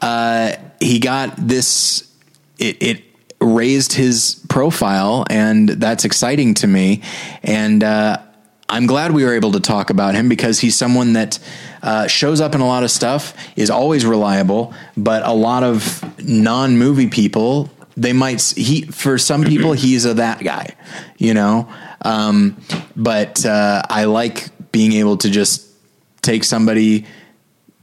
uh, he got this. It, it raised his profile, and that's exciting to me. And uh, I'm glad we were able to talk about him because he's someone that uh, shows up in a lot of stuff, is always reliable, but a lot of non movie people. They might he for some people he's a that guy, you know. Um, but uh, I like being able to just take somebody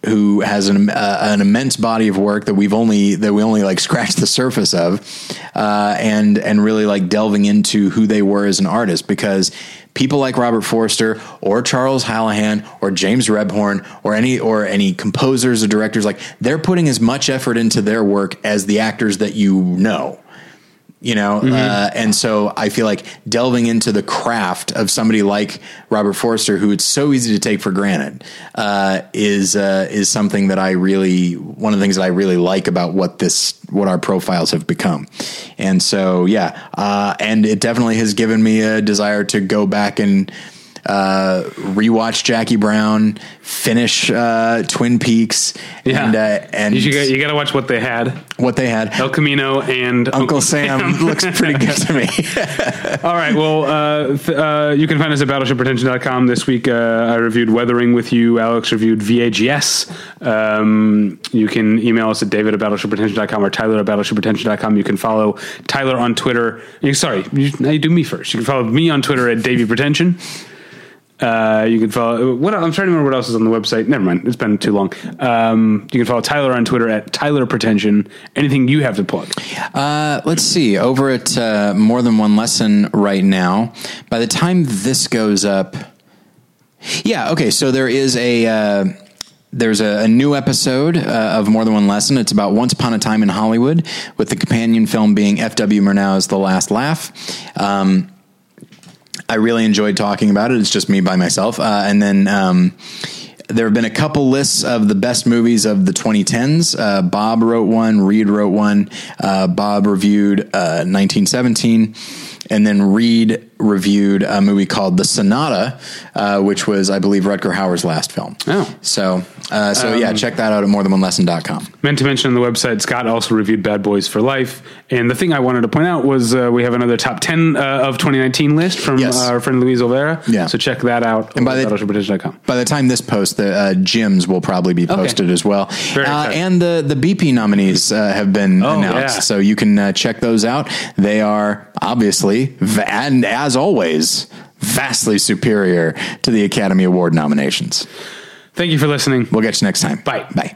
who has an uh, an immense body of work that we've only that we only like scratched the surface of, uh, and and really like delving into who they were as an artist because people like Robert Forster or Charles Hallahan or James Rebhorn or any or any composers or directors like they're putting as much effort into their work as the actors that you know you know uh, and so i feel like delving into the craft of somebody like robert forster who it's so easy to take for granted uh, is uh, is something that i really one of the things that i really like about what this what our profiles have become. And so yeah uh, and it definitely has given me a desire to go back and uh, rewatch Jackie Brown, finish uh, Twin Peaks, Yeah. and uh, and You, should, you got to watch what they had. what they had. El Camino and Uncle Sam <laughs> looks pretty good to me. <laughs> All right. Well, uh, th- uh, you can find us at BattleshipPretension.com. This week, uh, I reviewed Weathering with You. Alex reviewed VAGS. Um, you can email us at david at BattleshipPretension.com or tyler at BattleshipPretension.com. You can follow Tyler on Twitter. You, sorry, you, now you do me first. You can follow me on Twitter at Davy Pretension. Uh, you can follow. What I'm trying to remember what else is on the website. Never mind. It's been too long. Um, you can follow Tyler on Twitter at Tyler Pretension. Anything you have to plug? Uh, let's see. Over at uh, More Than One Lesson right now, by the time this goes up, yeah, okay. So there is a. Uh, there's a, a, new episode uh, of More Than One Lesson. It's about Once Upon a Time in Hollywood, with the companion film being F.W. Murnau's The Last Laugh. Um, I really enjoyed talking about it. It's just me by myself. Uh, and then um, there have been a couple lists of the best movies of the 2010s. Uh, Bob wrote one, Reed wrote one. Uh, Bob reviewed 1917, uh, and then Reed reviewed a movie called The Sonata, uh, which was, I believe, Rutger Hauer's last film. Oh. So, uh, so um, yeah, check that out at morethanonelesson.com. Meant to mention on the website, Scott also reviewed Bad Boys for Life. And the thing I wanted to point out was uh, we have another top 10 uh, of 2019 list from yes. our friend Luis Olvera. Yeah. So check that out and by the, by the time this post, the uh, gyms will probably be posted okay. as well. Uh, and the, the BP nominees have been oh, announced. Yeah. So you can check those out. They are obviously, and as always, vastly superior to the Academy Award nominations. Thank you for listening. We'll get you next time. Bye. Bye.